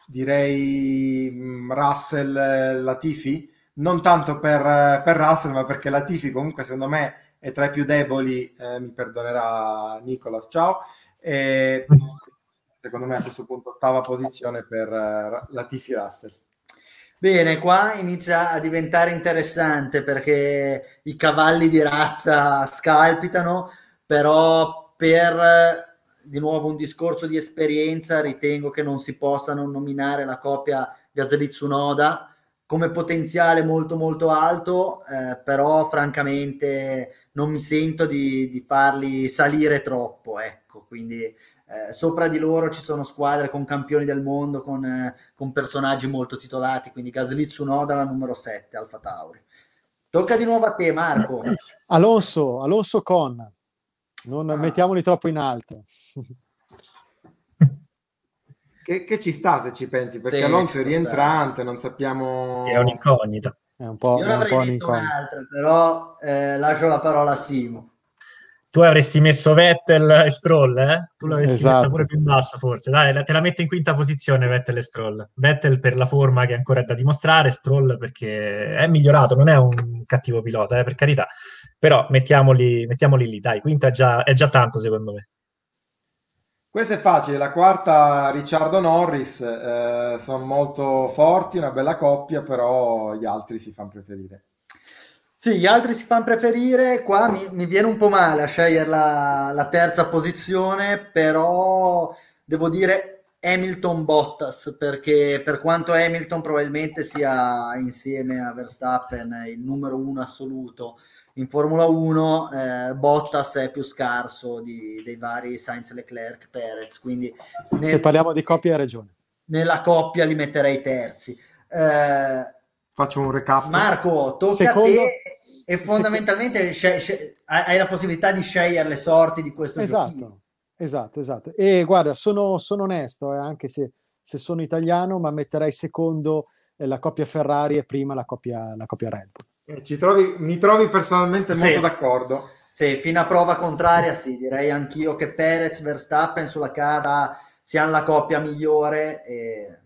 direi mm, Russell eh, Latifi, non tanto per, eh, per Russell, ma perché Latifi comunque secondo me è tra i più deboli, eh, mi perdonerà Nicolas, ciao. E, secondo me a questo punto ottava posizione per Latifi Russell. Bene, qua inizia a diventare interessante perché i cavalli di razza scalpitano, però per di nuovo un discorso di esperienza ritengo che non si possa non nominare la coppia Gasly-Tsunoda come potenziale molto molto alto, eh, però francamente non mi sento di, di farli salire troppo, ecco, quindi eh, sopra di loro ci sono squadre con campioni del mondo, con, eh, con personaggi molto titolati, quindi Gasly Tsunoda la numero 7, Alfa Tauri. Tocca di nuovo a te Marco. Alonso, Alonso con, non ah. mettiamoli troppo in alto. che, che, ci sta se ci pensi, perché sì, Alonso è rientrante, non sappiamo... È un'incognita. È un po', Io è un po un'incognita. però eh, lascio la parola a Simo tu avresti messo Vettel e Stroll, eh? Tu l'avresti esatto. messa pure più in basso, forse. Dai, te la metto in quinta posizione Vettel e Stroll. Vettel per la forma che ancora è da dimostrare, Stroll perché è migliorato, non è un cattivo pilota, eh, per carità. Però mettiamoli, mettiamoli lì, dai, quinta è già, è già tanto secondo me. Questa è facile, la quarta Ricciardo Norris, eh, sono molto forti, una bella coppia, però gli altri si fanno preferire. Sì, gli altri si fanno preferire, qua mi, mi viene un po' male a scegliere la, la terza posizione, però devo dire Hamilton Bottas, perché per quanto Hamilton probabilmente sia insieme a Verstappen il numero uno assoluto, in Formula 1 eh, Bottas è più scarso di, dei vari Sainz, Leclerc, Perez, quindi nel, se parliamo di coppia hai ragione. Nella coppia li metterei terzi. Eh, Faccio un recap. Marco, tocca Secondo... a te e fondamentalmente sce- sce- hai la possibilità di scegliere le sorti di questo esatto, giochino. Esatto, esatto. E guarda, sono, sono onesto, eh, anche se, se, sono italiano, ma metterei secondo eh, la coppia Ferrari e prima la coppia, la coppia Red Bull. Eh, trovi, mi trovi personalmente molto d'accordo. Sì, fino a prova contraria, sì, direi anch'io che Perez, Verstappen sulla carta siano la coppia migliore. E...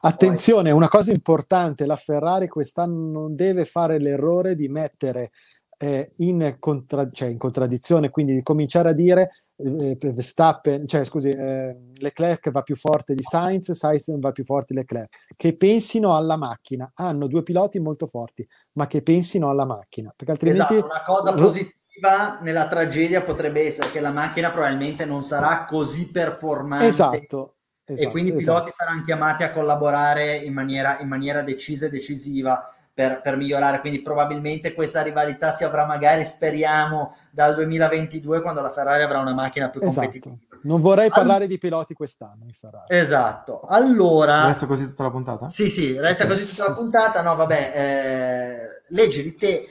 Attenzione, una cosa importante, la Ferrari quest'anno non deve fare l'errore di mettere eh, in, contra- cioè in contraddizione, quindi di cominciare a dire eh, Verstappen, cioè scusi, eh, Leclerc va più forte di Sainz, Sainz va più forte di Leclerc, che pensino alla macchina, hanno due piloti molto forti, ma che pensino alla macchina, perché altrimenti... Esatto, una cosa positiva nella tragedia potrebbe essere che la macchina probabilmente non sarà così performante. Esatto. Esatto, e quindi i piloti esatto. saranno chiamati a collaborare in maniera, in maniera decisa e decisiva per, per, migliorare. Quindi probabilmente questa rivalità si avrà magari, speriamo, dal 2022 quando la Ferrari avrà una macchina più esatto. competitiva. Non vorrei parlare All... di piloti quest'anno in Ferrari. Esatto. Allora... Resta così tutta la puntata? Sì, sì, resta così tutta la puntata. No, vabbè, eh, leggi di te.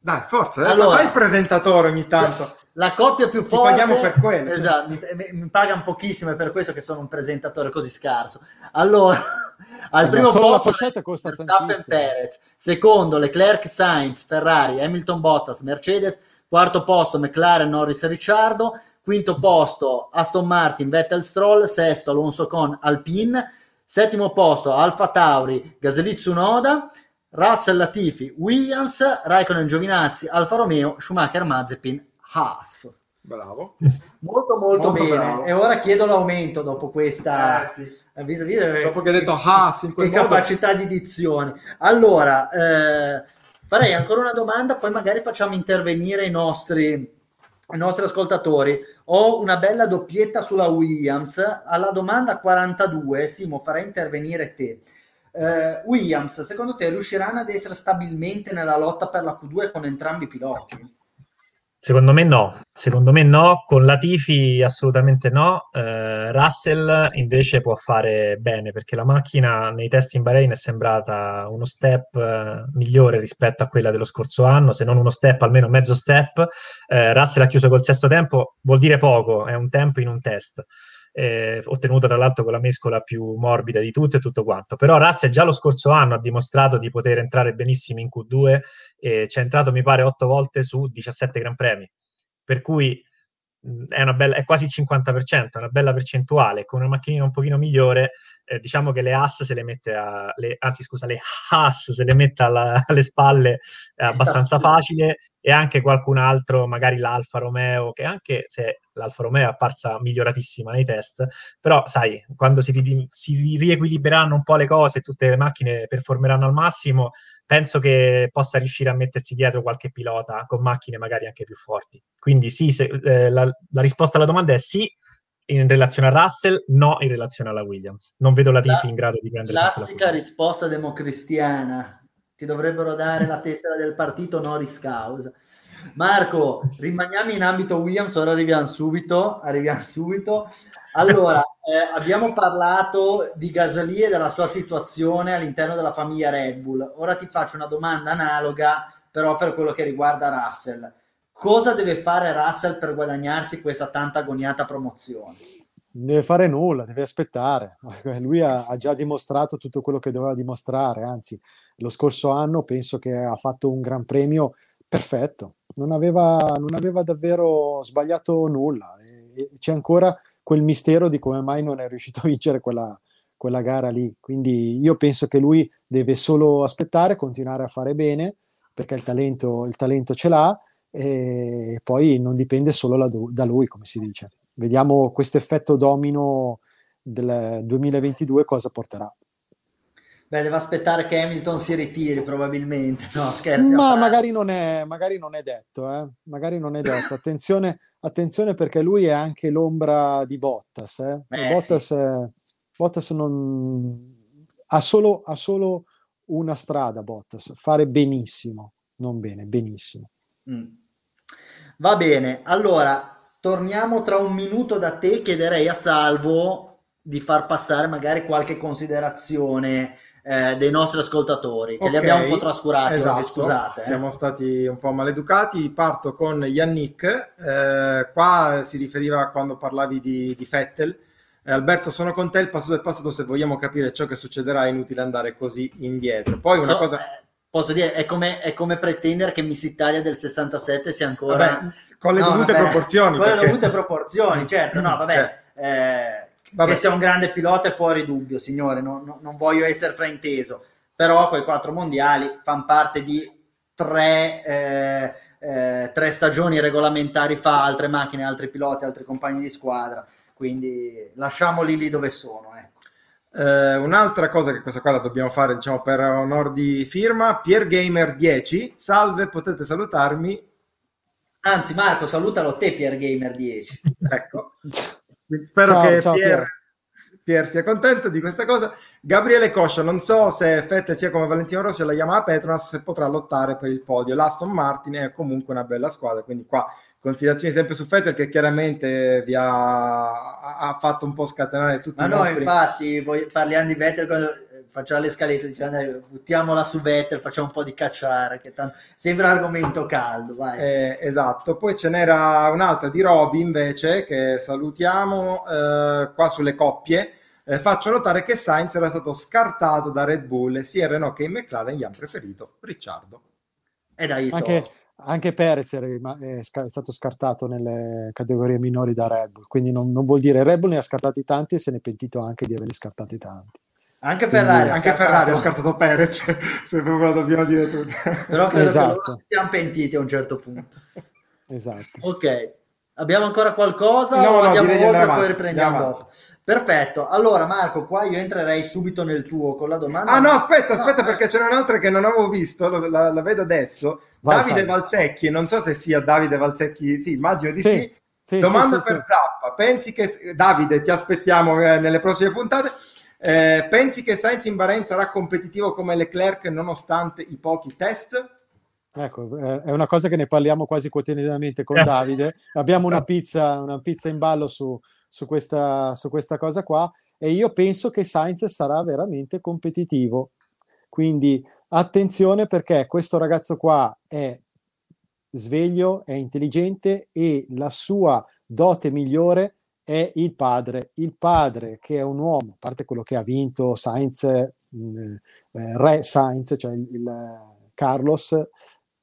Dai, forza, eh, allora, fai il presentatore ogni tanto la coppia più forte. Ti paghiamo per quello. Esatto, mi, mi, pagano pochissimo, è per questo che sono un presentatore così scarso. Allora, al eh, primo posto la pochetta costa Verstappen Perez, secondo Leclerc Sainz, Ferrari, Hamilton Bottas, Mercedes, quarto posto McLaren, Norris Ricciardo, quinto posto Aston Martin, Vettel Stroll, sesto Alonso con Alpine, settimo posto Alfa Tauri, Gasly Tsunoda, Russell Latifi, Williams, Raikkonen Giovinazzi, Alfa Romeo, Schumacher Mazepin, Haas. Bravo. Molto, molto, molto bene. Bravo. E ora chiedo l'aumento dopo questa... Eh, sì. Visto, visto, dopo che hai detto Haas in quel che modo... capacità di dizione. Allora, eh, farei ancora una domanda, poi magari facciamo intervenire i nostri, i nostri ascoltatori. Ho una bella doppietta sulla Williams. Alla domanda 42, Simo, farei intervenire te. Uh, Williams, secondo te riusciranno ad essere stabilmente nella lotta per la Q2 con entrambi i piloti? Secondo me no, secondo me no, con Latifi assolutamente no, eh, Russell invece può fare bene perché la macchina nei test in Bahrain è sembrata uno step eh, migliore rispetto a quella dello scorso anno, se non uno step, almeno mezzo step. Eh, Russell ha chiuso col sesto tempo, vuol dire poco, è un tempo in un test eh, ottenuta tra l'altro con la mescola più morbida di tutto e tutto quanto. Però Russell già lo scorso anno ha dimostrato di poter entrare benissimo in Q2 e ci è entrato mi pare 8 volte su 17 Gran Premi. Per cui è, bella, è, quasi il 50%, è una bella percentuale. Con una macchinina un pochino migliore, eh, diciamo che le AS se le mette a, le, anzi scusa, le AS se le mette alla, alle spalle è abbastanza facile e anche qualcun altro, magari l'Alfa Romeo, che anche se l'Alfa Romeo è apparsa miglioratissima nei test, però sai, quando si, si riequilibreranno un po' le cose tutte le macchine performeranno al massimo, penso che possa riuscire a mettersi dietro qualche pilota con macchine magari anche più forti. Quindi sì, se, eh, la, la, risposta alla domanda è sì in relazione a Russell, no in relazione alla Williams. Non vedo la Tifi in grado di prendere Classica risposta democristiana. Ti dovrebbero dare la tessera del partito Noris Causa. Marco, rimaniamo in ambito Williams, ora arriviamo subito, arriviamo subito. Allora, eh, abbiamo parlato di Gasly e della sua situazione all'interno della famiglia Red Bull. Ora ti faccio una domanda analoga, però per quello che riguarda Russell. Cosa deve fare Russell per guadagnarsi questa tanta agoniata promozione? Non deve fare nulla, deve aspettare. Lui ha, ha, già dimostrato tutto quello che doveva dimostrare, anzi, lo scorso anno penso che ha fatto un gran premio perfetto, non aveva, non aveva davvero sbagliato nulla. E, e c'è ancora quel mistero di come mai non è riuscito a vincere quella, quella gara lì. Quindi io penso che lui deve solo aspettare, continuare a fare bene, perché il talento, il talento ce l'ha, e poi non dipende solo da lui, come si dice. vediamo questo effetto domino del 2022 cosa porterà. Beh, deve aspettare che Hamilton si ritiri probabilmente. No, scherzi. Ma magari non, è, magari non è detto, eh? magari non è detto. Attenzione, attenzione perché lui è anche l'ombra di Bottas. Eh? Eh, Bottas, sì. è, Bottas non... ha, solo, ha solo una strada, Bottas, fare benissimo, non bene, benissimo. Mm. Va bene, allora torniamo tra un minuto da te, chiederei a Salvo di far passare magari qualche considerazione eh, dei nostri ascoltatori, che okay, li abbiamo un po' trascurati, esatto. scusate. Eh. Siamo stati un po' maleducati. Parto con Yannick, eh, qua si riferiva a quando parlavi di, di Fettel. Eh, Alberto, sono con te, il passato è passato, se vogliamo capire ciò che succederà è inutile andare così indietro. Poi una so, cosa... Eh, posso dire, è come, è come, pretendere che Miss Italia del 67 sia ancora... Vabbè, con le no, dovute vabbè, proporzioni. Con perché... le dovute proporzioni, certo, no, vabbè... Cioè. Eh, Vabbè. Che sia un grande pilota è fuori dubbio, signore, non, non, non voglio essere frainteso, però quei quattro mondiali fanno parte di tre, eh, eh, tre stagioni regolamentari fa, altre macchine, altri piloti, altri compagni di squadra, quindi lasciamoli lì dove sono. Ecco. Eh, un'altra cosa che questa qua la dobbiamo fare diciamo per onor di firma Piergamer 10 salve potete salutarmi anzi Marco salutalo te Piergamer 10 ecco Spero ciao, che ciao, Pier, Pier, sia contento di questa cosa. Gabriele Coscia, non so se Fettel sia come Valentino Rossi alla Yamaha Petronas, se potrà lottare per il podio. L'Aston Martin è comunque una bella squadra, quindi qua considerazioni sempre su Fettel che chiaramente vi ha, ha fatto un po' scatenare tutti Ma i no, nostri... infatti, parliamo di Vettel facciamo le scalette dicendo buttiamola su Vettel, facciamo un po' di cacciare, che tanto... sembra argomento caldo. Eh, esatto, poi ce n'era un'altra di Roby invece che salutiamo eh, qua sulle coppie. Eh, faccio notare che Sainz era stato scartato da Red Bull, sia Renault che in McLaren gli hanno preferito Ricciardo. E dai, anche, anche Perez è, è, stato scartato nelle categorie minori da Red Bull, quindi non, non vuol dire Red Bull ne ha scartati tanti e se ne è pentito anche di averli scartati tanti. Anche Ferrari, anche Ferrari ha scartato Perez, se proprio lo dobbiamo dire tutto. Però credo esatto. che siamo pentiti a un certo punto. Esatto. Ok, abbiamo ancora qualcosa no, o no, andiamo oltre e poi riprendiamo dopo? Perfetto, allora Marco, qua io entrerei subito nel tuo con la domanda. Ah no, aspetta, aspetta, no, perché c'era un'altra che non avevo visto, la, la vedo adesso. Vai, Davide sai. Valsecchi, non so se sia Davide Valsecchi, sì, immagino di sì. sì. sì Domanda sì, per Zappa, pensi che... Davide, ti aspettiamo eh, nelle prossime puntate eh, pensi che Sainz in Bahrain sarà competitivo come Leclerc nonostante i pochi test? Ecco, è una cosa che ne parliamo quasi quotidianamente con Davide. Abbiamo una pizza, una pizza in ballo su, su, questa, su questa cosa qua e io penso che Sainz sarà veramente competitivo. Quindi attenzione perché questo ragazzo qua è sveglio, è intelligente e la sua dote migliore è il padre, il padre che è un uomo, a parte quello che ha vinto Sainz, eh, eh, re Sainz, cioè il, il Carlos,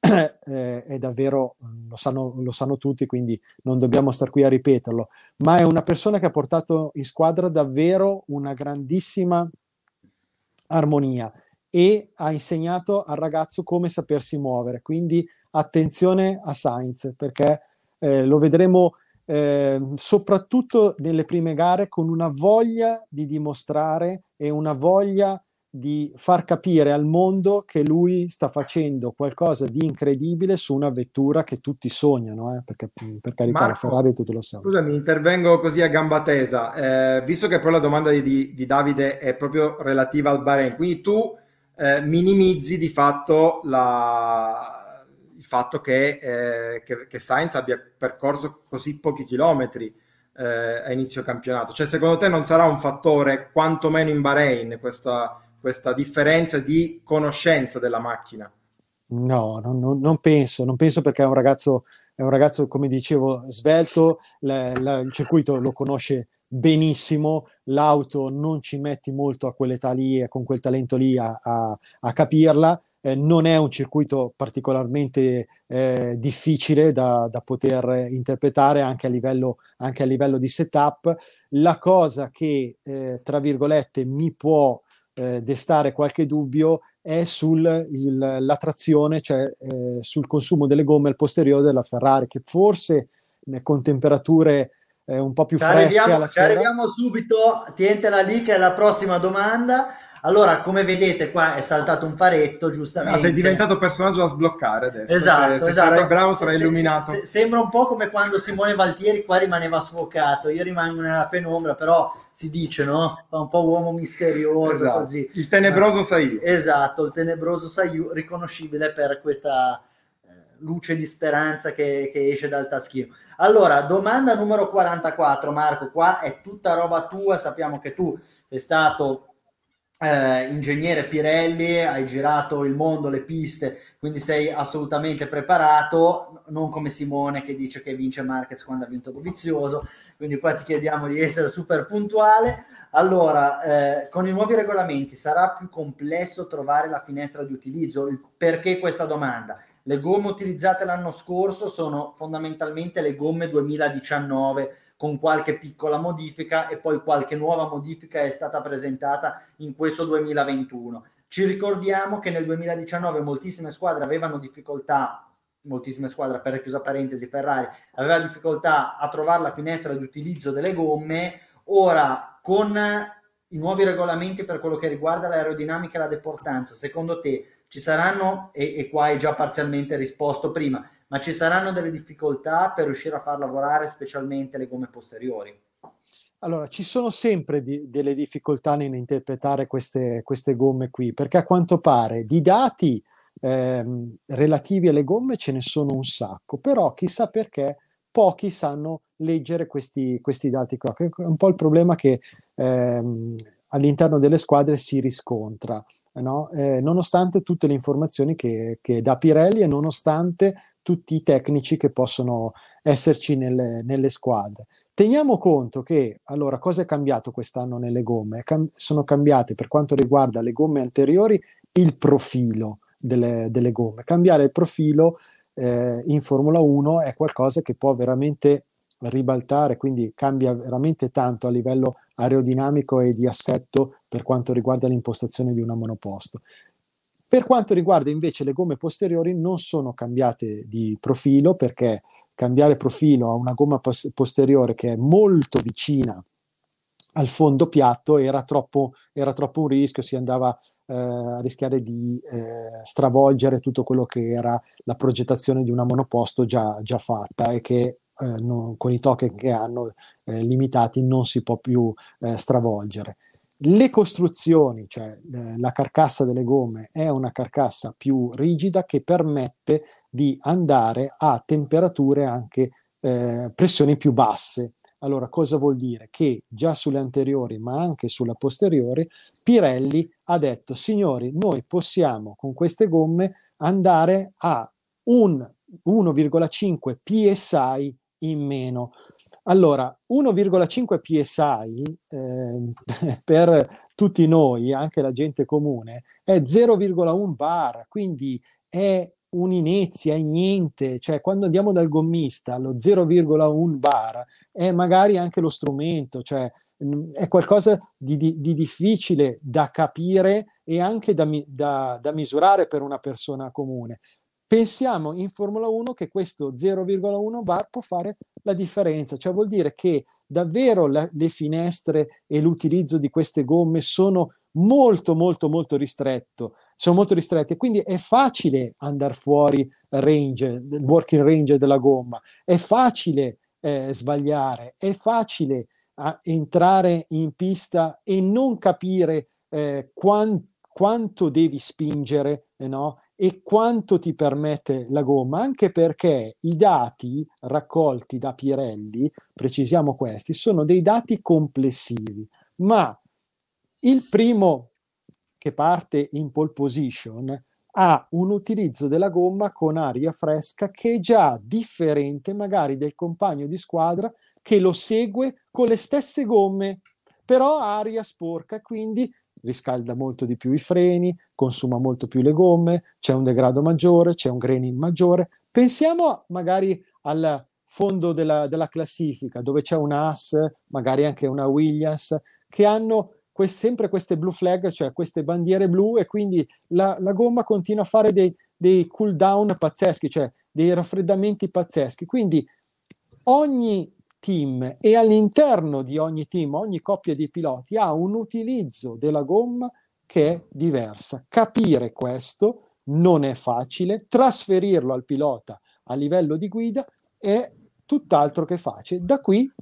eh, è davvero, lo sanno, lo sanno tutti, quindi non dobbiamo star qui a ripeterlo, ma è una persona che ha portato in squadra davvero una grandissima armonia e ha insegnato al ragazzo come sapersi muovere. Quindi attenzione a Sainz perché eh, lo vedremo eh, soprattutto nelle prime gare con una voglia di dimostrare e una voglia di far capire al mondo che lui sta facendo qualcosa di incredibile su una vettura che tutti sognano, eh? perché per carità Marco, la Ferrari tutti lo sanno. Scusami, intervengo così a gamba tesa, eh, visto che poi la domanda di, di, Davide è proprio relativa al Bahrain, quindi tu eh, minimizzi di fatto la, fatto che, eh, che, che, Sainz abbia percorso così pochi chilometri eh, a inizio campionato. Cioè, secondo te non sarà un fattore, quantomeno in Bahrain, questa, questa differenza di conoscenza della macchina? No, non, non, penso, non penso perché è un ragazzo, è un ragazzo come dicevo, svelto, la, la, il circuito lo conosce benissimo, l'auto non ci metti molto a quell'età lì e con quel talento lì a, a, a capirla eh, non è un circuito particolarmente eh, difficile da, da, poter interpretare anche a, livello, anche a livello di setup. La cosa che, eh, tra virgolette, mi può eh, destare qualche dubbio è sulla trazione, cioè eh, sul consumo delle gomme al posteriore della Ferrari, che forse con temperature un po' più fresche arriviamo, alla sera. Arriviamo subito, tientela lì che è la prossima domanda. Allora, come vedete, qua è saltato un paretto, giustamente. No, sei diventato personaggio da sbloccare adesso. Esatto, se, esatto. sarai bravo, sarai se, illuminato. Se, sembra un po' come quando Simone Valtieri qua rimaneva sfocato. Io rimango nella penombra, però si dice, no? Fa un po' uomo misterioso, esatto. così. Il tenebroso sai io. Esatto, il tenebroso io, riconoscibile per questa eh, luce di speranza che, che, esce dal taschino. Allora, domanda numero 44, Marco, qua è tutta roba tua, sappiamo che tu sei stato eh, ingegnere Pirelli, hai girato il mondo, le piste, quindi sei assolutamente preparato, non come Simone che dice che vince Marquez quando ha vinto Dovizioso, quindi qua ti chiediamo di essere super puntuale. Allora, eh, con i nuovi regolamenti sarà più complesso trovare la finestra di utilizzo? Perché questa domanda? Le gomme utilizzate l'anno scorso sono fondamentalmente le gomme 2019 con qualche piccola modifica e poi qualche nuova modifica è stata presentata in questo 2021. Ci ricordiamo che nel 2019 moltissime squadre avevano difficoltà, moltissime squadre, per chiusa parentesi, Ferrari aveva difficoltà a trovare la finestra di utilizzo delle gomme, ora con i nuovi regolamenti per quello che riguarda l'aerodinamica e la deportanza, secondo te ci saranno, e, e qua hai già parzialmente risposto prima, ma ci saranno delle difficoltà per riuscire a far lavorare specialmente le gomme posteriori? Allora, ci sono sempre di, delle difficoltà nell'interpretare queste, queste, gomme qui, perché a quanto pare di dati ehm, relativi alle gomme ce ne sono un sacco, però chissà perché pochi sanno leggere questi, questi dati qua. È un po' il problema che ehm, all'interno delle squadre si riscontra, no? eh, nonostante tutte le informazioni che, che dà Pirelli e nonostante tutti i tecnici che possono esserci nelle, nelle squadre. Teniamo conto che, allora, cosa è cambiato quest'anno nelle gomme? Cam- sono cambiate per quanto riguarda le gomme anteriori il profilo delle, delle gomme. Cambiare il profilo eh, in Formula 1 è qualcosa che può veramente ribaltare, quindi cambia veramente tanto a livello aerodinamico e di assetto per quanto riguarda l'impostazione di una monoposto. Per quanto riguarda invece le gomme posteriori non sono cambiate di profilo perché cambiare profilo a una gomma pos- posteriore che è molto vicina al fondo piatto era troppo, era troppo un rischio, si andava eh, a rischiare di eh, stravolgere tutto quello che era la progettazione di una monoposto già, già fatta e che eh, non, con i token che hanno eh, limitati non si può più eh, stravolgere. Le costruzioni, cioè eh, la carcassa delle gomme, è una carcassa più rigida che permette di andare a temperature anche eh, pressioni più basse. Allora, cosa vuol dire? Che già sulle anteriori, ma anche sulla posteriore, Pirelli ha detto, signori, noi possiamo con queste gomme andare a un 1,5 psi in meno. Allora, 1,5 psi eh, per tutti noi, anche la gente comune, è 0,1 bar, quindi è un'inezia, è niente, cioè quando andiamo dal gommista lo 0,1 bar è magari anche lo strumento, cioè è qualcosa di, di, di difficile da capire e anche da, da, da misurare per una persona comune pensiamo in Formula 1 che questo 0,1 bar può fare la differenza, cioè vuol dire che davvero la, le finestre e l'utilizzo di queste gomme sono molto molto molto ristretto, sono molto ristrette, quindi è facile andare fuori range, working range della gomma, è facile eh, sbagliare, è facile a, entrare in pista e non capire eh, quan, quanto devi spingere, eh, no? E quanto ti permette la gomma, anche perché i dati raccolti da Pirelli, precisiamo questi, sono dei dati complessivi, ma il primo che parte in pole position ha un utilizzo della gomma con aria fresca che è già differente magari del compagno di squadra che lo segue con le stesse gomme, però aria sporca, quindi riscalda molto di più i freni, consuma molto più le gomme, c'è un degrado maggiore, c'è un graining maggiore. Pensiamo magari al fondo della, della classifica dove c'è una Haas, magari anche una Williams, che hanno que- sempre queste blue flag, cioè queste bandiere blu e quindi la, la gomma continua a fare dei, dei cool down pazzeschi, cioè dei raffreddamenti pazzeschi. Quindi ogni team e all'interno di ogni team, ogni coppia di piloti ha un utilizzo della gomma che è diversa. Capire questo non è facile, trasferirlo al pilota a livello di guida è tutt'altro che facile. Da qui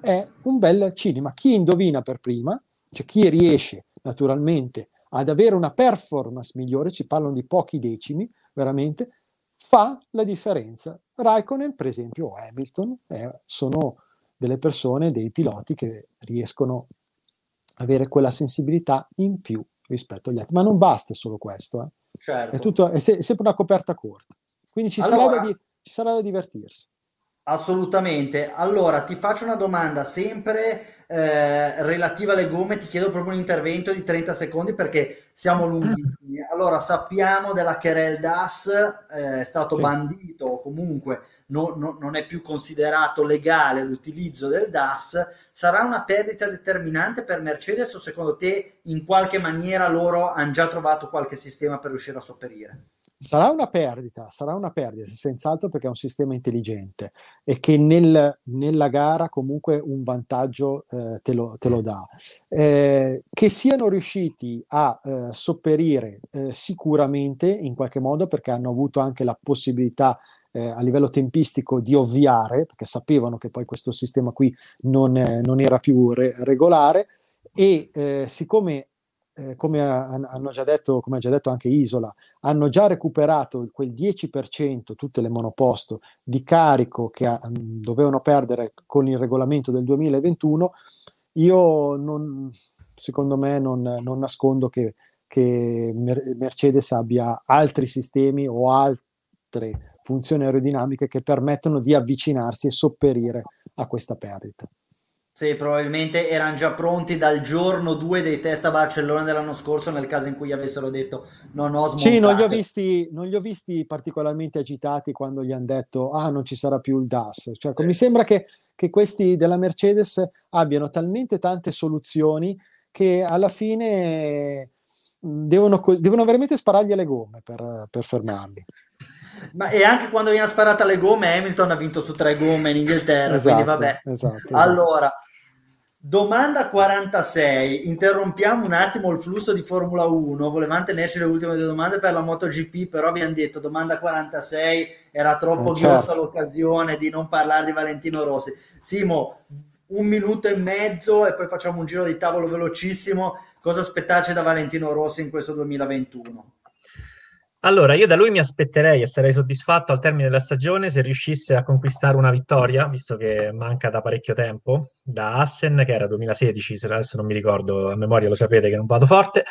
è un bel cinema. Chi indovina per prima, cioè chi riesce naturalmente ad avere una performance migliore, ci parlano di pochi decimi, veramente, fa la differenza. Raikkonen, per esempio, o Hamilton, eh, sono delle persone, dei piloti che riescono ad avere quella sensibilità in più rispetto agli altri. Ma non basta solo questo, eh. certo. è, tutto, è, se, è, sempre una coperta corta. Quindi ci, allora, sarà, da di, ci sarà da divertirsi. Assolutamente. Allora, ti faccio una domanda sempre eh, relativa alle gomme, ti chiedo proprio un intervento di 30 secondi perché siamo lunghissimi. Allora, sappiamo della Kerel Das, eh, è stato sì. bandito comunque no, no, non è più considerato legale l'utilizzo del DAS. Sarà una perdita determinante per Mercedes o secondo te in qualche maniera loro hanno già trovato qualche sistema per riuscire a sopperire? Sarà una perdita, sarà una perdita, senz'altro perché è un sistema intelligente e che nel, nella gara comunque un vantaggio eh, te, lo, te, lo, dà. Eh, che siano riusciti a eh, sopperire eh, sicuramente in qualche modo perché hanno avuto anche la possibilità eh, a livello tempistico di ovviare, perché sapevano che poi questo sistema qui non, non era più re- regolare. E eh, siccome eh, come, hanno già detto, come ha già detto anche Isola, hanno già recuperato quel 10%, tutte le monoposto, di carico che ha, dovevano perdere con il regolamento del 2021, io non, secondo me non, non nascondo che, che, Mercedes abbia altri sistemi o altre funzioni aerodinamiche che permettono di avvicinarsi e sopperire a questa perdita. Sì, probabilmente erano già pronti dal giorno 2 dei test a Barcellona dell'anno scorso nel caso in cui gli avessero detto non ho smontato. Sì, non li ho visti, non li ho visti particolarmente agitati quando gli hanno detto ah non ci sarà più il DAS. Cioè, sì. Mi sembra che, che, questi della Mercedes abbiano talmente tante soluzioni che alla fine devono, devono veramente sparargli le gomme per, per fermarli. Ma e anche quando viene sparata le gomme, Hamilton ha vinto su tre gomme in Inghilterra. Esatto, quindi vabbè. Esatto, esatto. Allora, domanda 46. Interrompiamo un attimo il flusso di Formula 1. Volevamo tenerci le ultime due domande per la MotoGP, però abbiamo detto domanda 46 era troppo eh, certo. l'occasione di non parlare di Valentino Rossi. Simo, un minuto e mezzo e poi facciamo un giro di tavolo velocissimo. Cosa aspettarci da Valentino Rossi in questo 2021? Allora, io da lui mi aspetterei e sarei soddisfatto al termine della stagione se riuscisse a conquistare una vittoria, visto che manca da parecchio tempo, da Assen, che era 2016, se adesso non mi ricordo a memoria, lo sapete che non vado forte,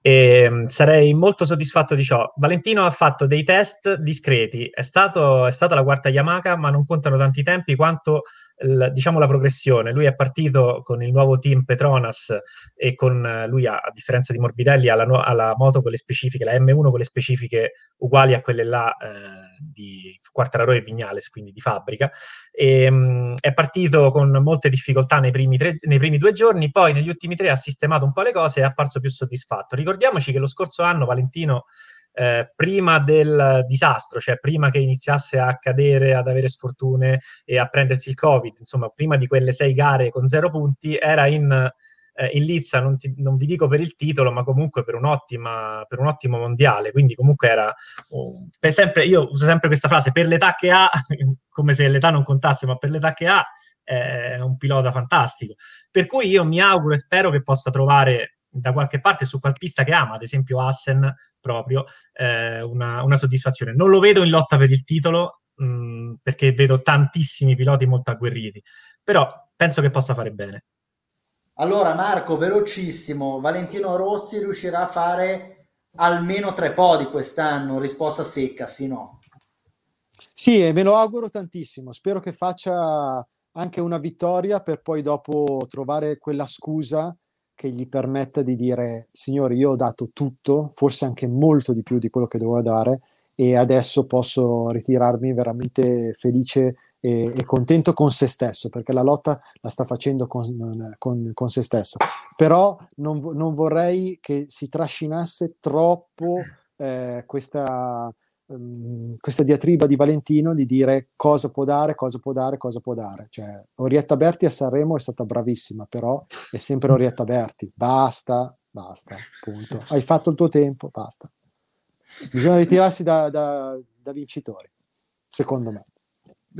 e ehm, sarei molto soddisfatto di ciò. Valentino ha fatto dei test discreti, è, stato, è stata la quarta Yamaha, ma non contano tanti tempi quanto l, diciamo la progressione. Lui è partito con il nuovo team Petronas e con lui, ha, a differenza di Morbidelli, ha la, ha moto con le specifiche, la M1 con le specifiche uguali a quelle là eh, di Quartararo e Vignales, quindi di fabbrica. E, ehm, mh, è partito con molte difficoltà nei primi, tre, nei primi due giorni, poi negli ultimi tre ha sistemato un po' le cose e è apparso più soddisfatto. Ricordiamoci che lo scorso anno Valentino eh, prima del disastro, cioè prima che iniziasse a cadere, ad avere sfortune e a prendersi il Covid, insomma, prima di quelle sei gare con zero punti, era in, eh, in Lizza, non, ti, non, vi dico per il titolo, ma comunque per, per un ottimo mondiale. Quindi comunque era, um, per sempre, io uso sempre questa frase, per l'età che ha, come se l'età non contasse, ma per l'età che ha, è un pilota fantastico. Per cui io mi auguro e spero che possa trovare da qualche parte su qualche pista che ama, ad esempio Assen proprio, eh, una, una, soddisfazione. Non lo vedo in lotta per il titolo mh, mm, perché vedo tantissimi piloti molto agguerriti, però penso che possa fare bene. Allora Marco, velocissimo, Valentino Rossi riuscirà a fare almeno tre podi quest'anno? Risposta secca, sì no? Sì, e me lo auguro tantissimo. Spero che faccia anche una vittoria per poi dopo trovare quella scusa che gli permetta di dire signori io ho dato tutto, forse anche molto di più di quello che dovevo dare e adesso posso ritirarmi veramente felice e, e contento con se stesso perché la lotta la sta facendo con, con, con se stesso però non, non, vorrei che si trascinasse troppo eh, questa um, questa diatriba di Valentino di dire cosa può dare, cosa può dare, cosa può dare. Cioè, Orietta Berti a Sanremo è stata bravissima, però è sempre Orietta Berti. Basta, basta, punto. Hai fatto il tuo tempo, basta. Bisogna ritirarsi da, da, da vincitori, secondo me.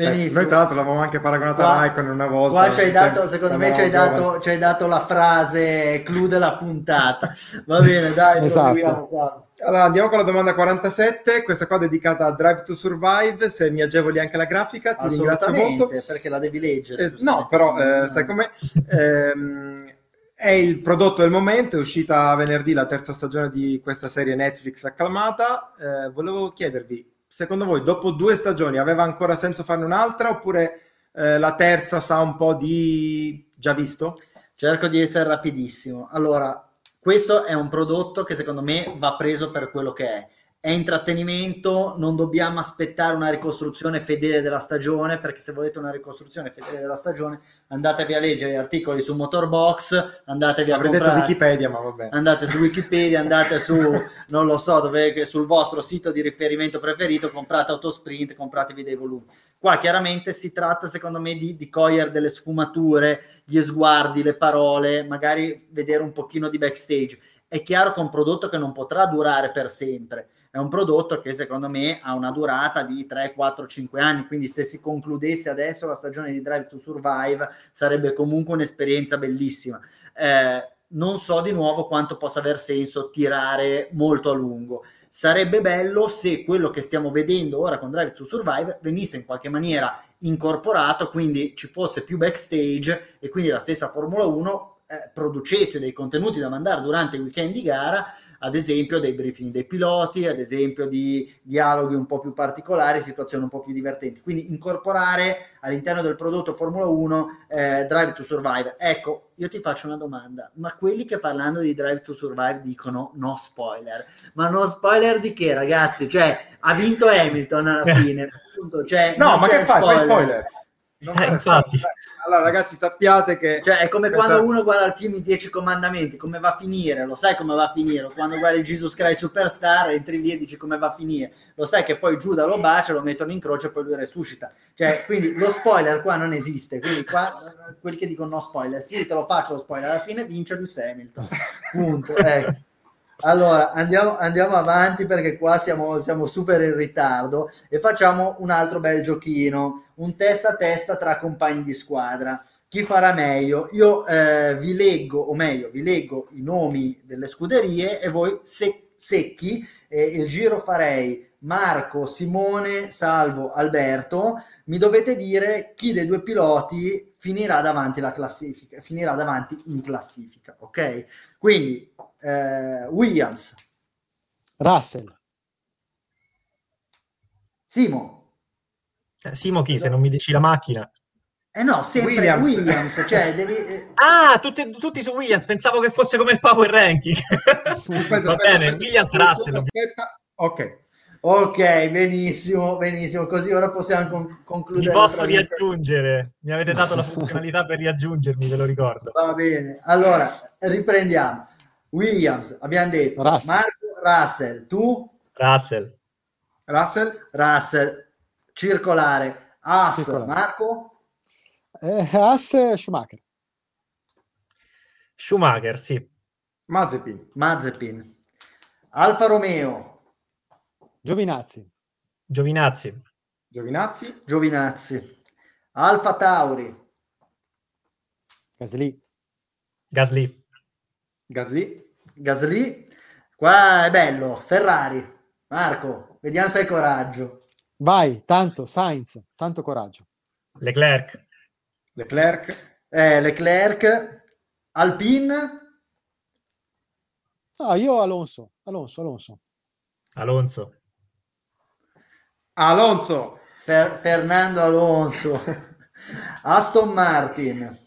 Benissimo. noi tra l'altro l'avevamo anche paragonata qua, a Icon una volta. Qua ci hai dato, secondo me ci hai dato, ci hai dato, la frase clou della puntata. Va bene, dai, esatto. Allora andiamo con la domanda 47, questa qua dedicata a Drive to Survive, se mi agevoli anche la grafica ti ringrazio molto. perché la devi leggere. Eh, no, però eh, sai com'è? eh, è il prodotto del momento, è uscita venerdì la terza stagione di questa serie Netflix acclamata. Eh, volevo chiedervi, secondo voi dopo due stagioni aveva ancora senso farne un'altra oppure eh, la terza sa un po' di già visto? Cerco di essere rapidissimo. Allora, questo è un prodotto che secondo me va preso per quello che è è intrattenimento, non dobbiamo aspettare una ricostruzione fedele della stagione, perché se volete una ricostruzione fedele della stagione andatevi a leggere gli articoli su Motorbox, andatevi a Avrei comprare, detto Wikipedia, ma vabbè. Andate su Wikipedia, andate su, non lo so, dove, sul vostro sito di riferimento preferito, comprate Autosprint, compratevi dei volumi. Qua chiaramente si tratta, secondo me, di, di cogliere delle sfumature, gli sguardi, le parole, magari vedere un pochino di backstage. È chiaro che è un prodotto che non potrà durare per sempre, è un prodotto che secondo me ha una durata di 3, 4, 5 anni, quindi se si concludesse adesso la stagione di Drive to Survive sarebbe comunque un'esperienza bellissima. Eh, non so di nuovo quanto possa aver senso tirare molto a lungo. Sarebbe bello se quello che stiamo vedendo ora con Drive to Survive venisse in qualche maniera incorporato, quindi ci fosse più backstage e quindi la stessa Formula 1 eh, producesse dei contenuti da mandare durante il weekend di gara ad esempio dei briefing dei piloti, ad esempio di dialoghi un po' più particolari, situazioni un po' più divertenti. Quindi incorporare all'interno del prodotto Formula 1 eh, Drive to Survive. Ecco, io ti faccio una domanda, ma quelli che parlando di Drive to Survive dicono no spoiler, ma no spoiler di che ragazzi? Cioè, ha vinto Hamilton alla fine, appunto, cioè, no, ma che fai? Fai spoiler? Eh, infatti. Allora, ragazzi, sappiate che. Cioè, è come quando uno guarda il film I Dieci Comandamenti, come va a finire? Lo sai come va a finire? Quando guardi Jesus Christ Superstar, entri lì e dici come va a finire. Lo sai che poi Giuda lo bacia, lo mettono in croce e poi lui resuscita. Cioè, quindi lo spoiler qua non esiste. Quindi, qua quelli che dicono no spoiler, sì, te lo faccio lo spoiler. Alla fine vince Lewis Hamilton. Punto. Ecco. Allora, andiamo, andiamo, avanti perché qua siamo, siamo, super in ritardo e facciamo un altro bel giochino, un testa a testa tra compagni di squadra. Chi farà meglio? Io eh, vi leggo, o meglio, vi leggo i nomi delle scuderie e voi sec- secchi, eh, il giro farei Marco, Simone, Salvo, Alberto. Mi dovete dire chi dei due piloti finirà davanti la classifica, finirà davanti in classifica, ok? Quindi eh, Williams. Russell. Simo. Eh, Simo chi? Se non mi dici la macchina. Eh no, sempre Williams. Williams cioè devi... Eh, ah, tutti, tutti, su Williams, pensavo che fosse come il power ranking. aspetta, Va bene, aspetta, Williams, Russell. Aspetta. Ok. Ok, benissimo, benissimo. Così ora possiamo con- concludere. Mi posso riaggiungere. Mi avete dato la funzionalità per riaggiungermi, ve lo ricordo. Va bene. Allora, riprendiamo. Williams, abbiamo detto. Russell. Marco Russell, tu? Russell. Russell? Russell. Circolare. Ass, Circolare. Marco? Eh, Ass Schumacher. Schumacher, sì. Mazepin. Mazepin. Alfa Romeo. Giovinazzi. Giovinazzi. Giovinazzi. Giovinazzi. Alfa Tauri. Gasly. Gasly. Gasly. Gasly. Qua è bello. Ferrari. Marco, vediamo se hai coraggio. Vai, tanto, Sainz, tanto coraggio. Leclerc. Leclerc. Eh, Leclerc. Alpine. Ah, io Alonso, Alonso, Alonso. Alonso. Alonso. Fer- Fernando Alonso. Aston Martin.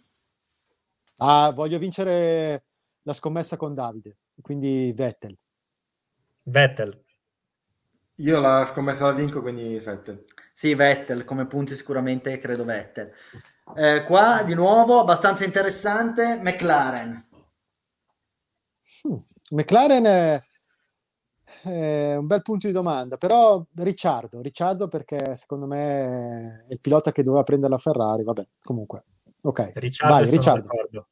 Ah, voglio vincere la scommessa con Davide, quindi Vettel. Vettel. Io la scommessa la vinco, quindi Vettel. Sì, Vettel, come punti sicuramente credo Vettel. Eh, qua di nuovo abbastanza interessante, McLaren. Hmm. McLaren è... è un bel punto di domanda, però Ricciardo, Ricciardo perché secondo me è il pilota che doveva prendere la Ferrari, vabbè, comunque. Ok, Ricciardo vai Ricciardo.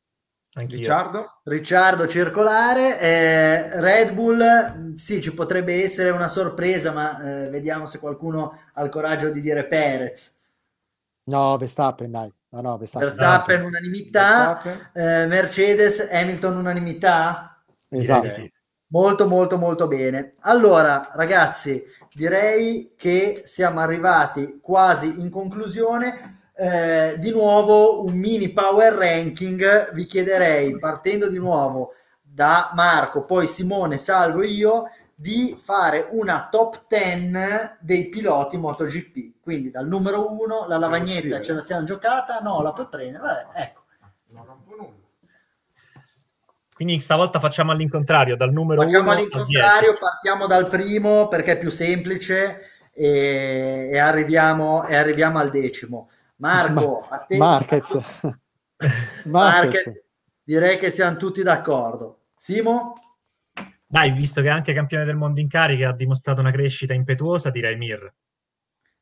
Ricciardo? Ricciardo circolare, eh, Red Bull, sì, ci potrebbe essere una sorpresa, ma eh, vediamo se qualcuno ha il coraggio di dire Perez. No, Verstappen, dai. No, no, Verstappen, Verstappen unanimità, Verstappen. Eh, Mercedes, Hamilton unanimità. Esatto. Sì. Molto, molto, molto bene. Allora, ragazzi, direi che siamo arrivati quasi in conclusione. Eh, di nuovo un mini power ranking. Vi chiederei, partendo di nuovo da Marco, poi Simone, salvo io, di fare una top 10 dei piloti MotoGP. Quindi dal numero 1 la lavagnetta ce la siamo giocata, no, la puoi prendere, Vabbè, ecco. Non rompo nulla. Quindi stavolta facciamo all'incontrario, dal numero 1 Facciamo all'incontrario, partiamo dal primo perché è più semplice e, e, arriviamo, e arriviamo, al decimo. Marco, Ma- a te. Marquez. Marquez. Direi che siamo tutti d'accordo. Simo? Dai, visto che è anche campione del mondo in carica, ha dimostrato una crescita impetuosa, direi Mir.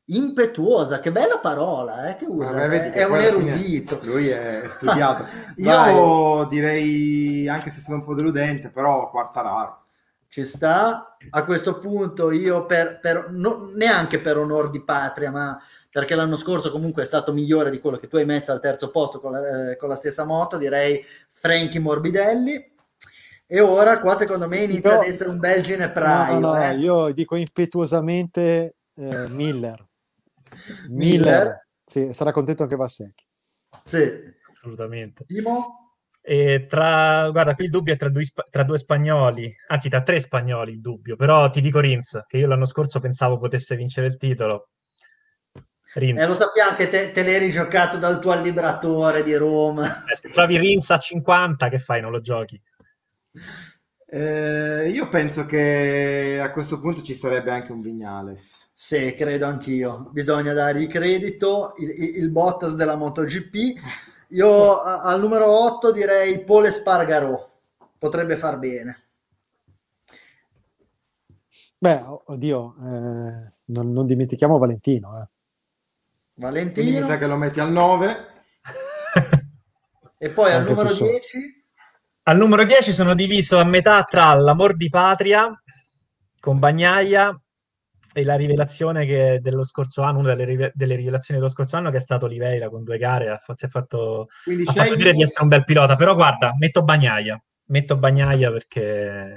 Impetuosa, che bella parola eh, che usa, eh, è, è un erudito. Lui è studiato. Io direi, anche se sono un po' deludente, però Quartararo. Ci sta. A questo punto io, per, per no, neanche per onor di patria, ma perché l'anno scorso comunque è stato migliore di quello che tu hai messo al terzo posto con la, eh, con la stessa moto, direi Frankie Morbidelli. E ora qua secondo me inizia io, ad essere un bel ginepraio. No, no, no, eh. io dico impetuosamente eh, Miller. Miller. Sì, sarà contento anche Vassecchi. Sì. Assolutamente. Timo? E tra, guarda, qui il dubbio è tra due, tra due, spagnoli, anzi tra tre spagnoli il dubbio, però ti dico Rins, che io l'anno scorso pensavo potesse vincere il titolo. Rins. Eh, lo sappiamo che te, te l'eri giocato dal tuo libratore di Roma. Eh, se trovi Rins a 50, che fai? Non lo giochi? Eh, io penso che a questo punto ci sarebbe anche un Vignales. Sì, credo anch'io. Bisogna dare credito, il, il Bottas della MotoGP. Io a, al numero 8 direi Paul Spargarò. Potrebbe far bene. Beh, oddio, eh, non, non, dimentichiamo Valentino. Eh. Valentino. Quindi mi sa che lo metti al 9. e poi al numero 10? Al numero 10 sono diviso a metà tra l'amor di patria con Bagnaia e la rivelazione che dello scorso anno, una delle, delle, rivelazioni dello scorso anno che è stato Oliveira con due gare, ha, si è fatto, ha fatto dire di essere un bel pilota, però guarda, metto Bagnaia, metto Bagnaia perché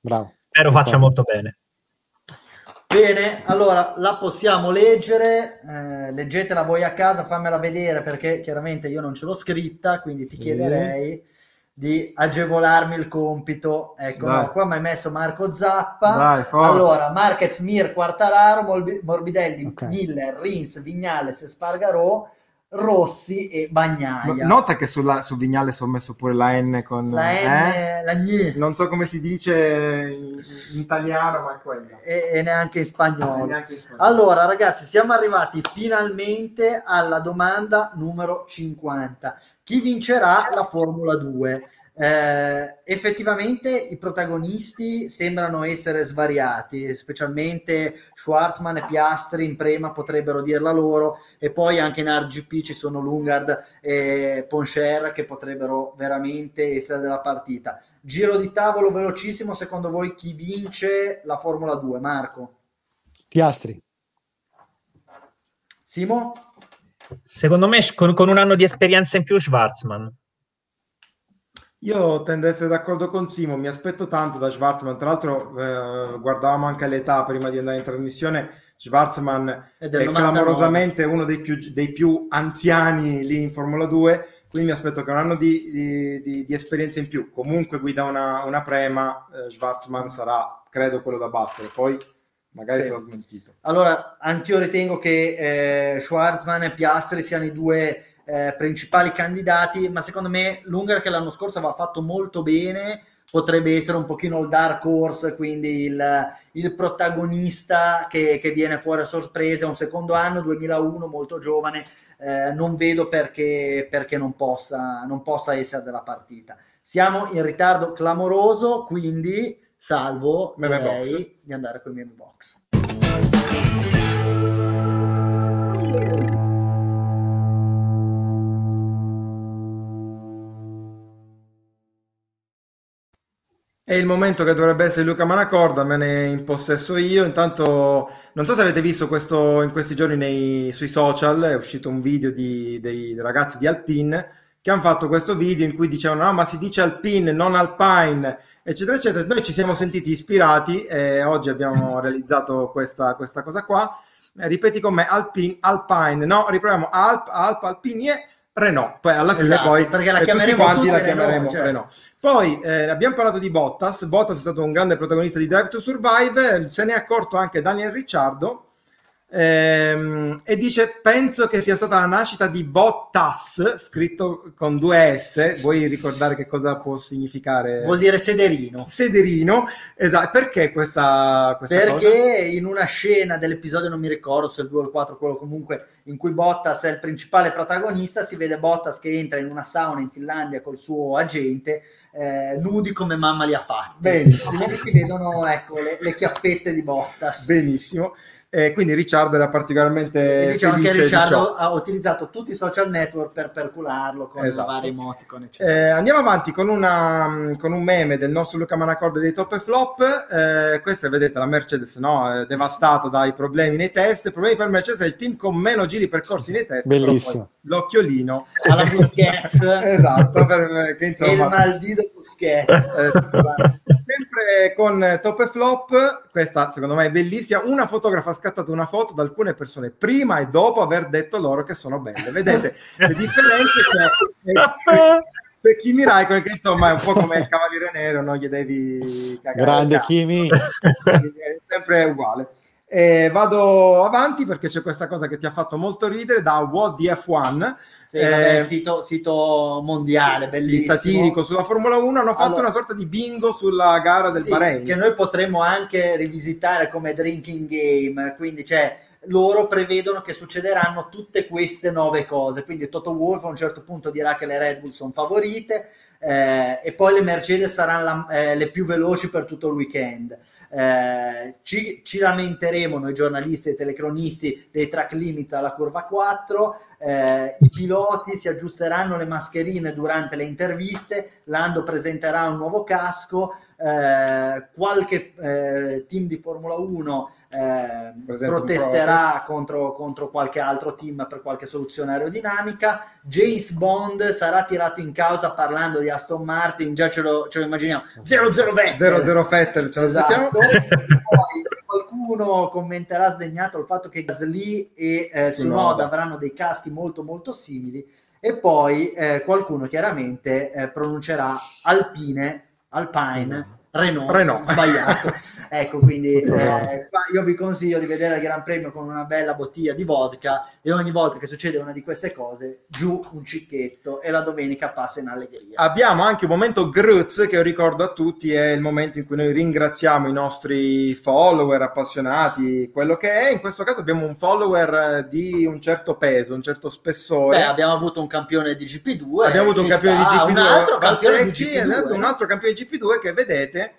Bravo. spero faccia molto bene. Bene, allora la possiamo leggere, eh, leggetela voi a casa, fammela vedere perché chiaramente io non ce l'ho scritta, quindi ti chiederei... Mm di agevolarmi il compito. Ecco, no, qua mi hai messo Marco Zappa. Dai, allora, Marquez, Mir, Quartararo, Morbidelli, okay. Miller, Rins, Vignales, Spargarò, Rossi e Bagnaia. Nota che sulla, su Vignale sono messo pure la N con... La N, eh? la N. Non so come si dice in, in italiano, ma è quella. E, e, neanche in spagnolo. neanche in spagnolo. Allora, ragazzi, siamo arrivati finalmente alla domanda numero 50. Chi vincerà la Formula 2? Eh, effettivamente i protagonisti sembrano essere svariati, specialmente Schwarzman e Piastri in prema potrebbero dirla loro, e poi anche in RGP ci sono Lungard e Poncher che potrebbero veramente essere della partita. Giro di tavolo velocissimo, secondo voi chi vince la Formula 2? Marco? Piastri. Simo? Secondo me con, con un anno di esperienza in più Schwarzman. Io tendo ad essere d'accordo con Simo, mi aspetto tanto da Schwarzman, tra l'altro eh, guardavamo anche l'età prima di andare in trasmissione, Schwarzman è, è clamorosamente uno dei più, dei più, anziani lì in Formula 2, quindi mi aspetto che un anno di, di, di, di esperienza in più, comunque guida una, una prema, eh, Schwarzman sarà credo quello da battere, poi magari sì. sarà smentito. Allora, anch'io ritengo che eh, Schwarzman e Piastri siano i due eh, principali candidati, ma secondo me l'Ungher che l'anno scorso aveva fatto molto bene potrebbe essere un pochino il dark horse, quindi il, il protagonista che, che, viene fuori a sorpresa, un secondo anno, 2001, molto giovane, eh, non vedo perché, perché non, possa, non possa essere della partita. Siamo in ritardo clamoroso, quindi salvo meme box. di andare con i meme box. È il momento che dovrebbe essere Luca Manacorda, me ne in possesso io. Intanto, non so se avete visto questo in questi giorni nei, sui social, è uscito un video di, dei ragazzi di Alpine che hanno fatto questo video in cui dicevano no, ma si dice Alpine, non Alpine, eccetera, eccetera. Noi ci siamo sentiti ispirati e oggi abbiamo realizzato questa, questa cosa qua. Ripeti con me, Alpine, Alpine, no, riproviamo Alp, Alp, Alpine Renault, poi alla fine Esatto, poi perché la eh, tutti chiameremo quanti la chiameremo Renault, cioè. Renault. Poi eh, abbiamo parlato di Bottas, Bottas è stato un grande protagonista di Drive to Survive, se ne è accorto anche Daniel Ricciardo ehm, e dice penso che sia stata la nascita di Bottas, scritto con due S, vuoi ricordare che cosa può significare? Vuol dire sederino. Sederino, esatto, perché questa, questa Perché cosa? in una scena dell'episodio, non mi ricordo se il 2 o il 4, quello comunque in cui Bottas è il principale protagonista, si vede Bottas che entra in una sauna in Finlandia col suo agente, eh, nudi come mamma li ha fatti. Benissimo. Si vedono ecco, le, le chiappette di Bottas. Benissimo. Eh, quindi Ricciardo era particolarmente E diciamo che Ricciardo ciò. ha utilizzato tutti i social network per percularlo con Esatto. vari emoticon, eccetera. Eh, andiamo avanti con, una, con un meme del nostro Luca Manacorda dei top e flop. Eh, questa è, vedete, la Mercedes no? È devastata dai problemi nei test. Problemi per Mercedes è il team con meno giri percorsi nei test. Bellissimo. poi L'occhiolino. Alla Busquets esatto, per, che e il insomma... maldito Busquets. Eh, sempre con top e flop, questa secondo me è bellissima. Una fotografa scattato una foto da alcune persone prima e dopo aver detto loro che sono belle. Vedete le differenze? Cioè, per Kimi Raikkonen, che insomma è un po' come il Cavaliere Nero, non gli devi cagare. Grande. Kimi. È sempre uguale. E vado avanti perché c'è questa cosa che ti ha fatto molto ridere da What the F1 Sì, vabbè, Eh, sito, sito mondiale, sì, bellissimo. satirico. Sulla Formula 1 hanno fatto Allora- una sorta di bingo sulla gara del Sì, Bahrain. che noi potremmo anche rivisitare come drinking game, quindi cioè loro prevedono che succederanno tutte queste nove cose, quindi Toto Wolff a un certo punto dirà che le Red Bull sono favorite eh, e poi le Mercedes saranno la- eh, le più veloci per tutto il weekend. Eh, ci, ci lamenteremo noi giornalisti e telecronisti dei track limits alla curva 4, eh, i piloti si aggiusteranno le mascherine durante le interviste, Lando presenterà un nuovo casco, eh, qualche eh, team di Formula 1 eh, protesterà contro, contro qualche altro team per qualche soluzione aerodinamica. James Bond sarà tirato in causa parlando di Aston Martin, già ce lo, ce lo immaginiamo. 00 Vettel. 0-0 Fettel ce l'aspettiamo Esatto. Poi qualcuno commenterà sdegnato il fatto che Gasly e eh. Tsunoda avranno dei caschi molto molto simili e poi eh, qualcuno chiaramente eh, pronuncerà Alpine, Alpine, Renault, Renault. sbagliato. ecco, quindi eh, io vi consiglio di vedere il Gran Premio con una bella bottiglia di vodka e ogni volta che succede una di queste cose giù un cicchetto e la domenica passa in allegria. abbiamo anche un momento Gruz che ricordo a tutti è il momento in cui noi ringraziamo i nostri follower appassionati quello che è in questo caso abbiamo un follower eh, di un certo peso un certo spessore Beh, abbiamo avuto un campione di GP2. abbiamo avuto un campione sta, di GP2 un altro campione di Valsecchi, GP2. e un altro campione di GP2 che vedete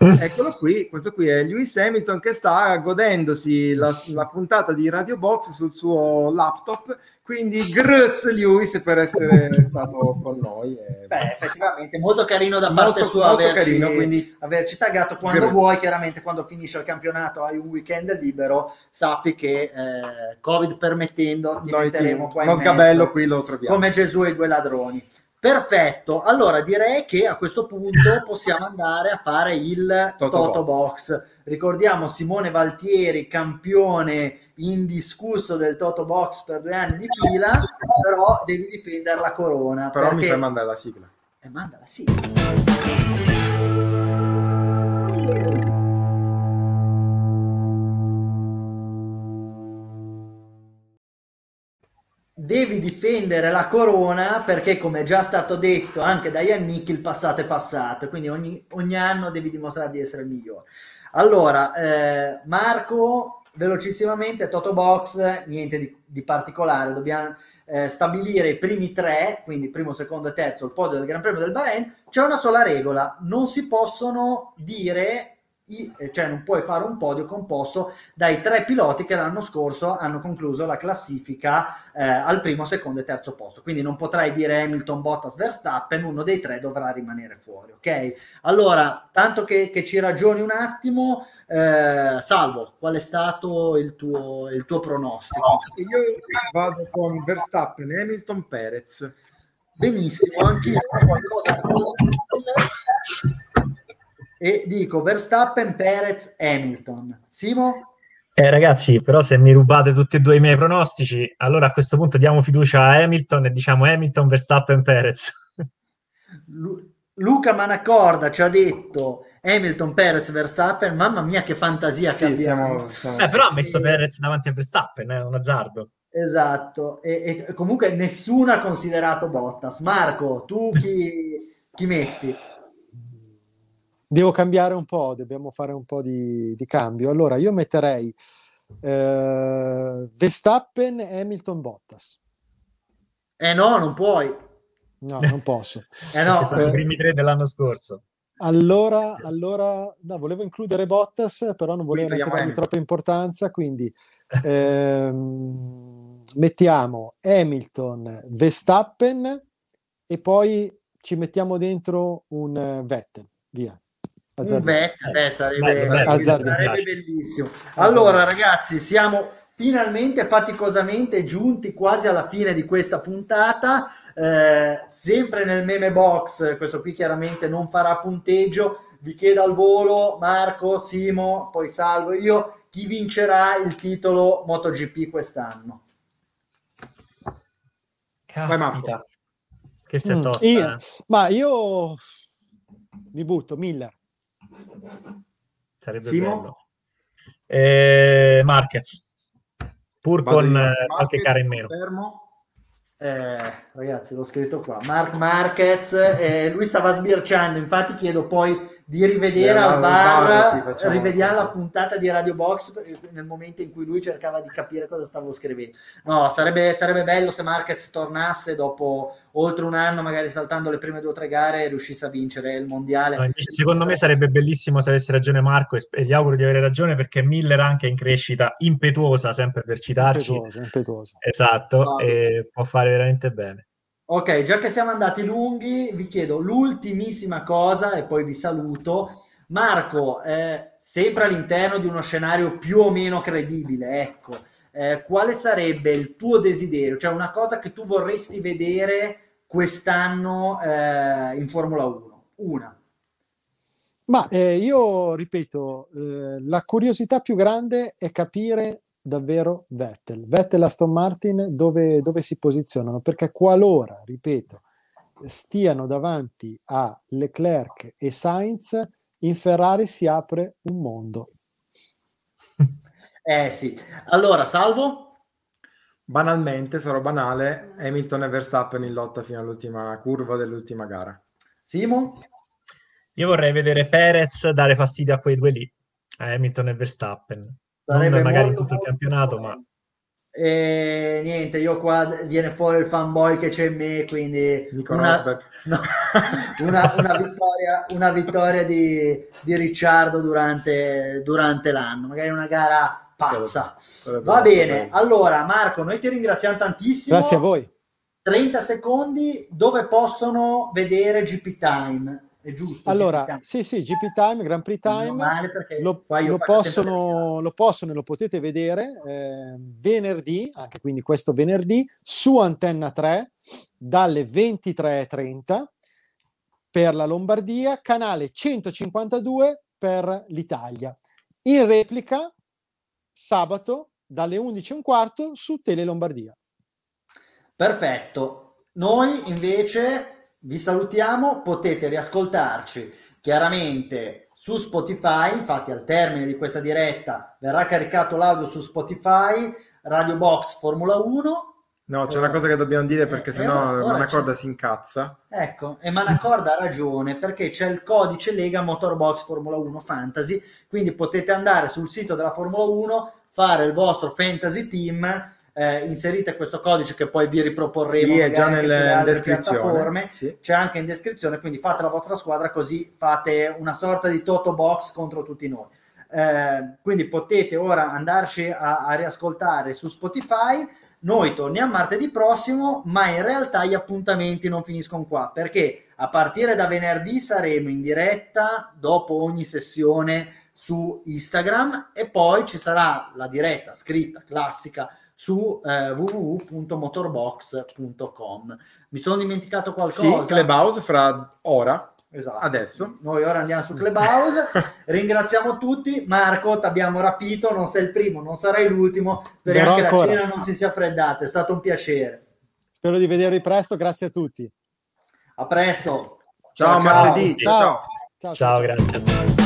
eccolo qui questo qui è Lewis Hamilton che sta godendosi la, la puntata di Radio Box sul suo laptop. Quindi grazie Lewis per essere stato con noi e- Beh, effettivamente molto carino da Molto- parte sua molto averci, carino, quindi- averci taggato quando Grazie. vuoi, chiaramente quando finisce il campionato hai un weekend libero, sappi che eh, Covid permettendo ti noi metteremo ti- qua in mezzo, sgabello qui lo troviamo. come Gesù e i due ladroni. Perfetto, allora direi che a questo punto possiamo andare a fare il Toto Toto, Box. Box. Ricordiamo Simone Valtieri, campione indiscusso del Toto Box per due anni di fila, però devi difendere la corona. però mi perché... fai mandare la sigla Eh, mandala, sì. Devi difendere la corona perché, come è già stato detto anche da Yannick, il passato è passato, quindi ogni, ogni anno devi dimostrare di essere il migliore. Allora, eh, Marco velocissimamente, Toto Box, niente di, di particolare, dobbiamo eh, stabilire i primi tre, quindi primo, secondo e terzo, il podio del Gran Premio del Bahrain, c'è una sola regola, non si possono dire cioè non puoi fare un podio composto dai tre piloti che l'anno scorso hanno concluso la classifica eh, al primo, secondo e terzo posto. Quindi non potrai dire Hamilton, Bottas, Verstappen, uno dei tre dovrà rimanere fuori. Ok? Allora, tanto che, che ci ragioni un attimo, eh, Salvo, qual è stato il tuo, il tuo pronostico? Io vado con Verstappen, Hamilton, Perez. Benissimo, anch'io qualcosa e dico Verstappen, Perez, Hamilton. Simo? Eh, ragazzi, però se mi rubate tutti e due i miei pronostici, allora a questo punto diamo fiducia a Hamilton e diciamo Hamilton, Verstappen, Perez. Lu- Luca Manacorda ci ha detto Hamilton, Perez, Verstappen. Mamma mia, che fantasia sì, che abbiamo. Siamo, siamo... Eh, però ha messo Perez davanti a Verstappen, è eh, un azzardo. Esatto, e, e, comunque nessuno ha considerato Bottas. Marco, tu chi, chi metti? Devo cambiare un po', dobbiamo fare un po' di, di cambio. Allora, io metterei eh, Verstappen, Hamilton, Bottas. Eh no, non puoi. No, non posso. eh no, sono eh, i primi tre dell'anno scorso. Allora, allora no, volevo includere Bottas, però non volevo neanche dargli troppa importanza, quindi ehm, mettiamo Hamilton, Verstappen e poi ci mettiamo dentro un uh, Vettel, via. Un Vettel, eh, sarebbe, beh, sarebbe bellissimo. Allora ragazzi, siamo finalmente faticosamente giunti quasi alla fine di questa puntata, eh, sempre nel meme box, questo qui chiaramente non farà punteggio, vi chiedo al volo Marco, Simo, poi salvo io, chi vincerà il titolo MotoGP quest'anno? Caspita, che sei mm, tosta. Io, eh. Ma io mi butto, Miller. Sarebbe Simo? bello. Eh, Marquez, pur Vado con eh, qualche cara in meno. Eh, ragazzi, l'ho scritto qua. Mark Marquez, eh, lui stava sbirciando, infatti chiedo poi di rivedere al bar, sì, rivediamo la puntata di Radio Box nel momento in cui lui cercava di capire cosa stavo scrivendo. No, sarebbe, sarebbe bello se Marquez tornasse dopo oltre un anno, magari saltando le prime due o tre gare, e riuscisse a vincere il mondiale. No, invece, secondo me sarebbe bellissimo se avesse ragione Marco e, e, gli auguro di avere ragione perché Miller anche in crescita impetuosa, sempre per citarci. Impetuosa, impetuosa. Esatto, no. e può fare veramente bene. Ok, già che siamo andati lunghi, vi chiedo l'ultimissima cosa e poi vi saluto. Marco, eh, sempre all'interno di uno scenario più o meno credibile, ecco, eh, quale sarebbe il tuo desiderio? Cioè una cosa che tu vorresti vedere quest'anno eh, in Formula 1? Una. Ma eh, io ripeto, eh, la curiosità più grande è capire davvero Vettel. Vettel e Aston Martin dove, dove si posizionano? Perché qualora, ripeto, stiano davanti a Leclerc e Sainz, in Ferrari si apre un mondo. Eh sì. Allora, salvo? Banalmente, sarò banale, Hamilton e Verstappen in lotta fino all'ultima curva dell'ultima gara. Simo? Io vorrei vedere Perez dare fastidio a quei due lì, a Hamilton e Verstappen. Sarebbe non magari molto, tutto il campionato, ma... E niente, io qua viene fuori il fanboy che c'è in me, quindi una, no, una, una, vittoria, una vittoria di, di Ricciardo durante, durante, l'anno, magari una gara pazza. Va bene, allora Marco, noi ti ringraziamo tantissimo. Grazie a voi. 30 secondi dove possono vedere GP Time è giusto. Allora, sì, sì, GP Time, Grand Prix Time, lo, lo, possono, lo, possono, e lo potete vedere eh, venerdì, anche quindi questo venerdì, su Antenna 3, dalle 23.30 per la Lombardia, canale 152 per l'Italia. In replica, sabato, dalle 11.15 su Tele Lombardia. Perfetto. Noi invece vi salutiamo, potete riascoltarci chiaramente su Spotify, infatti al termine di questa diretta verrà caricato l'audio su Spotify, Radio Box Formula 1. No, c'è una cosa che dobbiamo dire perché eh, sennò Manacorda si incazza. Ecco, e Manacorda ha ragione perché c'è il codice Lega Motorbox Formula 1 Fantasy, quindi potete andare sul sito della Formula 1, fare il vostro fantasy team eh, inserite questo codice che poi vi riproporremo sì, è già nelle descrizione. sì. c'è anche in descrizione quindi fate la vostra squadra così fate una sorta di toto box contro tutti noi. Eh, quindi potete ora andarci a, a riascoltare su Spotify. Noi torniamo martedì prossimo, ma in realtà gli appuntamenti non finiscono qua perché a partire da venerdì saremo in diretta dopo ogni sessione su Instagram e poi ci sarà la diretta scritta classica su eh, www.motorbox.com. Mi sono dimenticato qualcosa? Sì, Clubhouse fra ora. Esatto. Adesso. Noi ora andiamo su Clubhouse. Ringraziamo tutti. Marco, ti abbiamo rapito. Non sei il primo, non sarai l'ultimo. Speriamo che ancora. la cena non si sia freddata. È stato un piacere. Spero di vedervi presto. Grazie a tutti. A presto. Ciao, ciao martedì. Ciao, ciao, ciao, ciao grazie a tutti.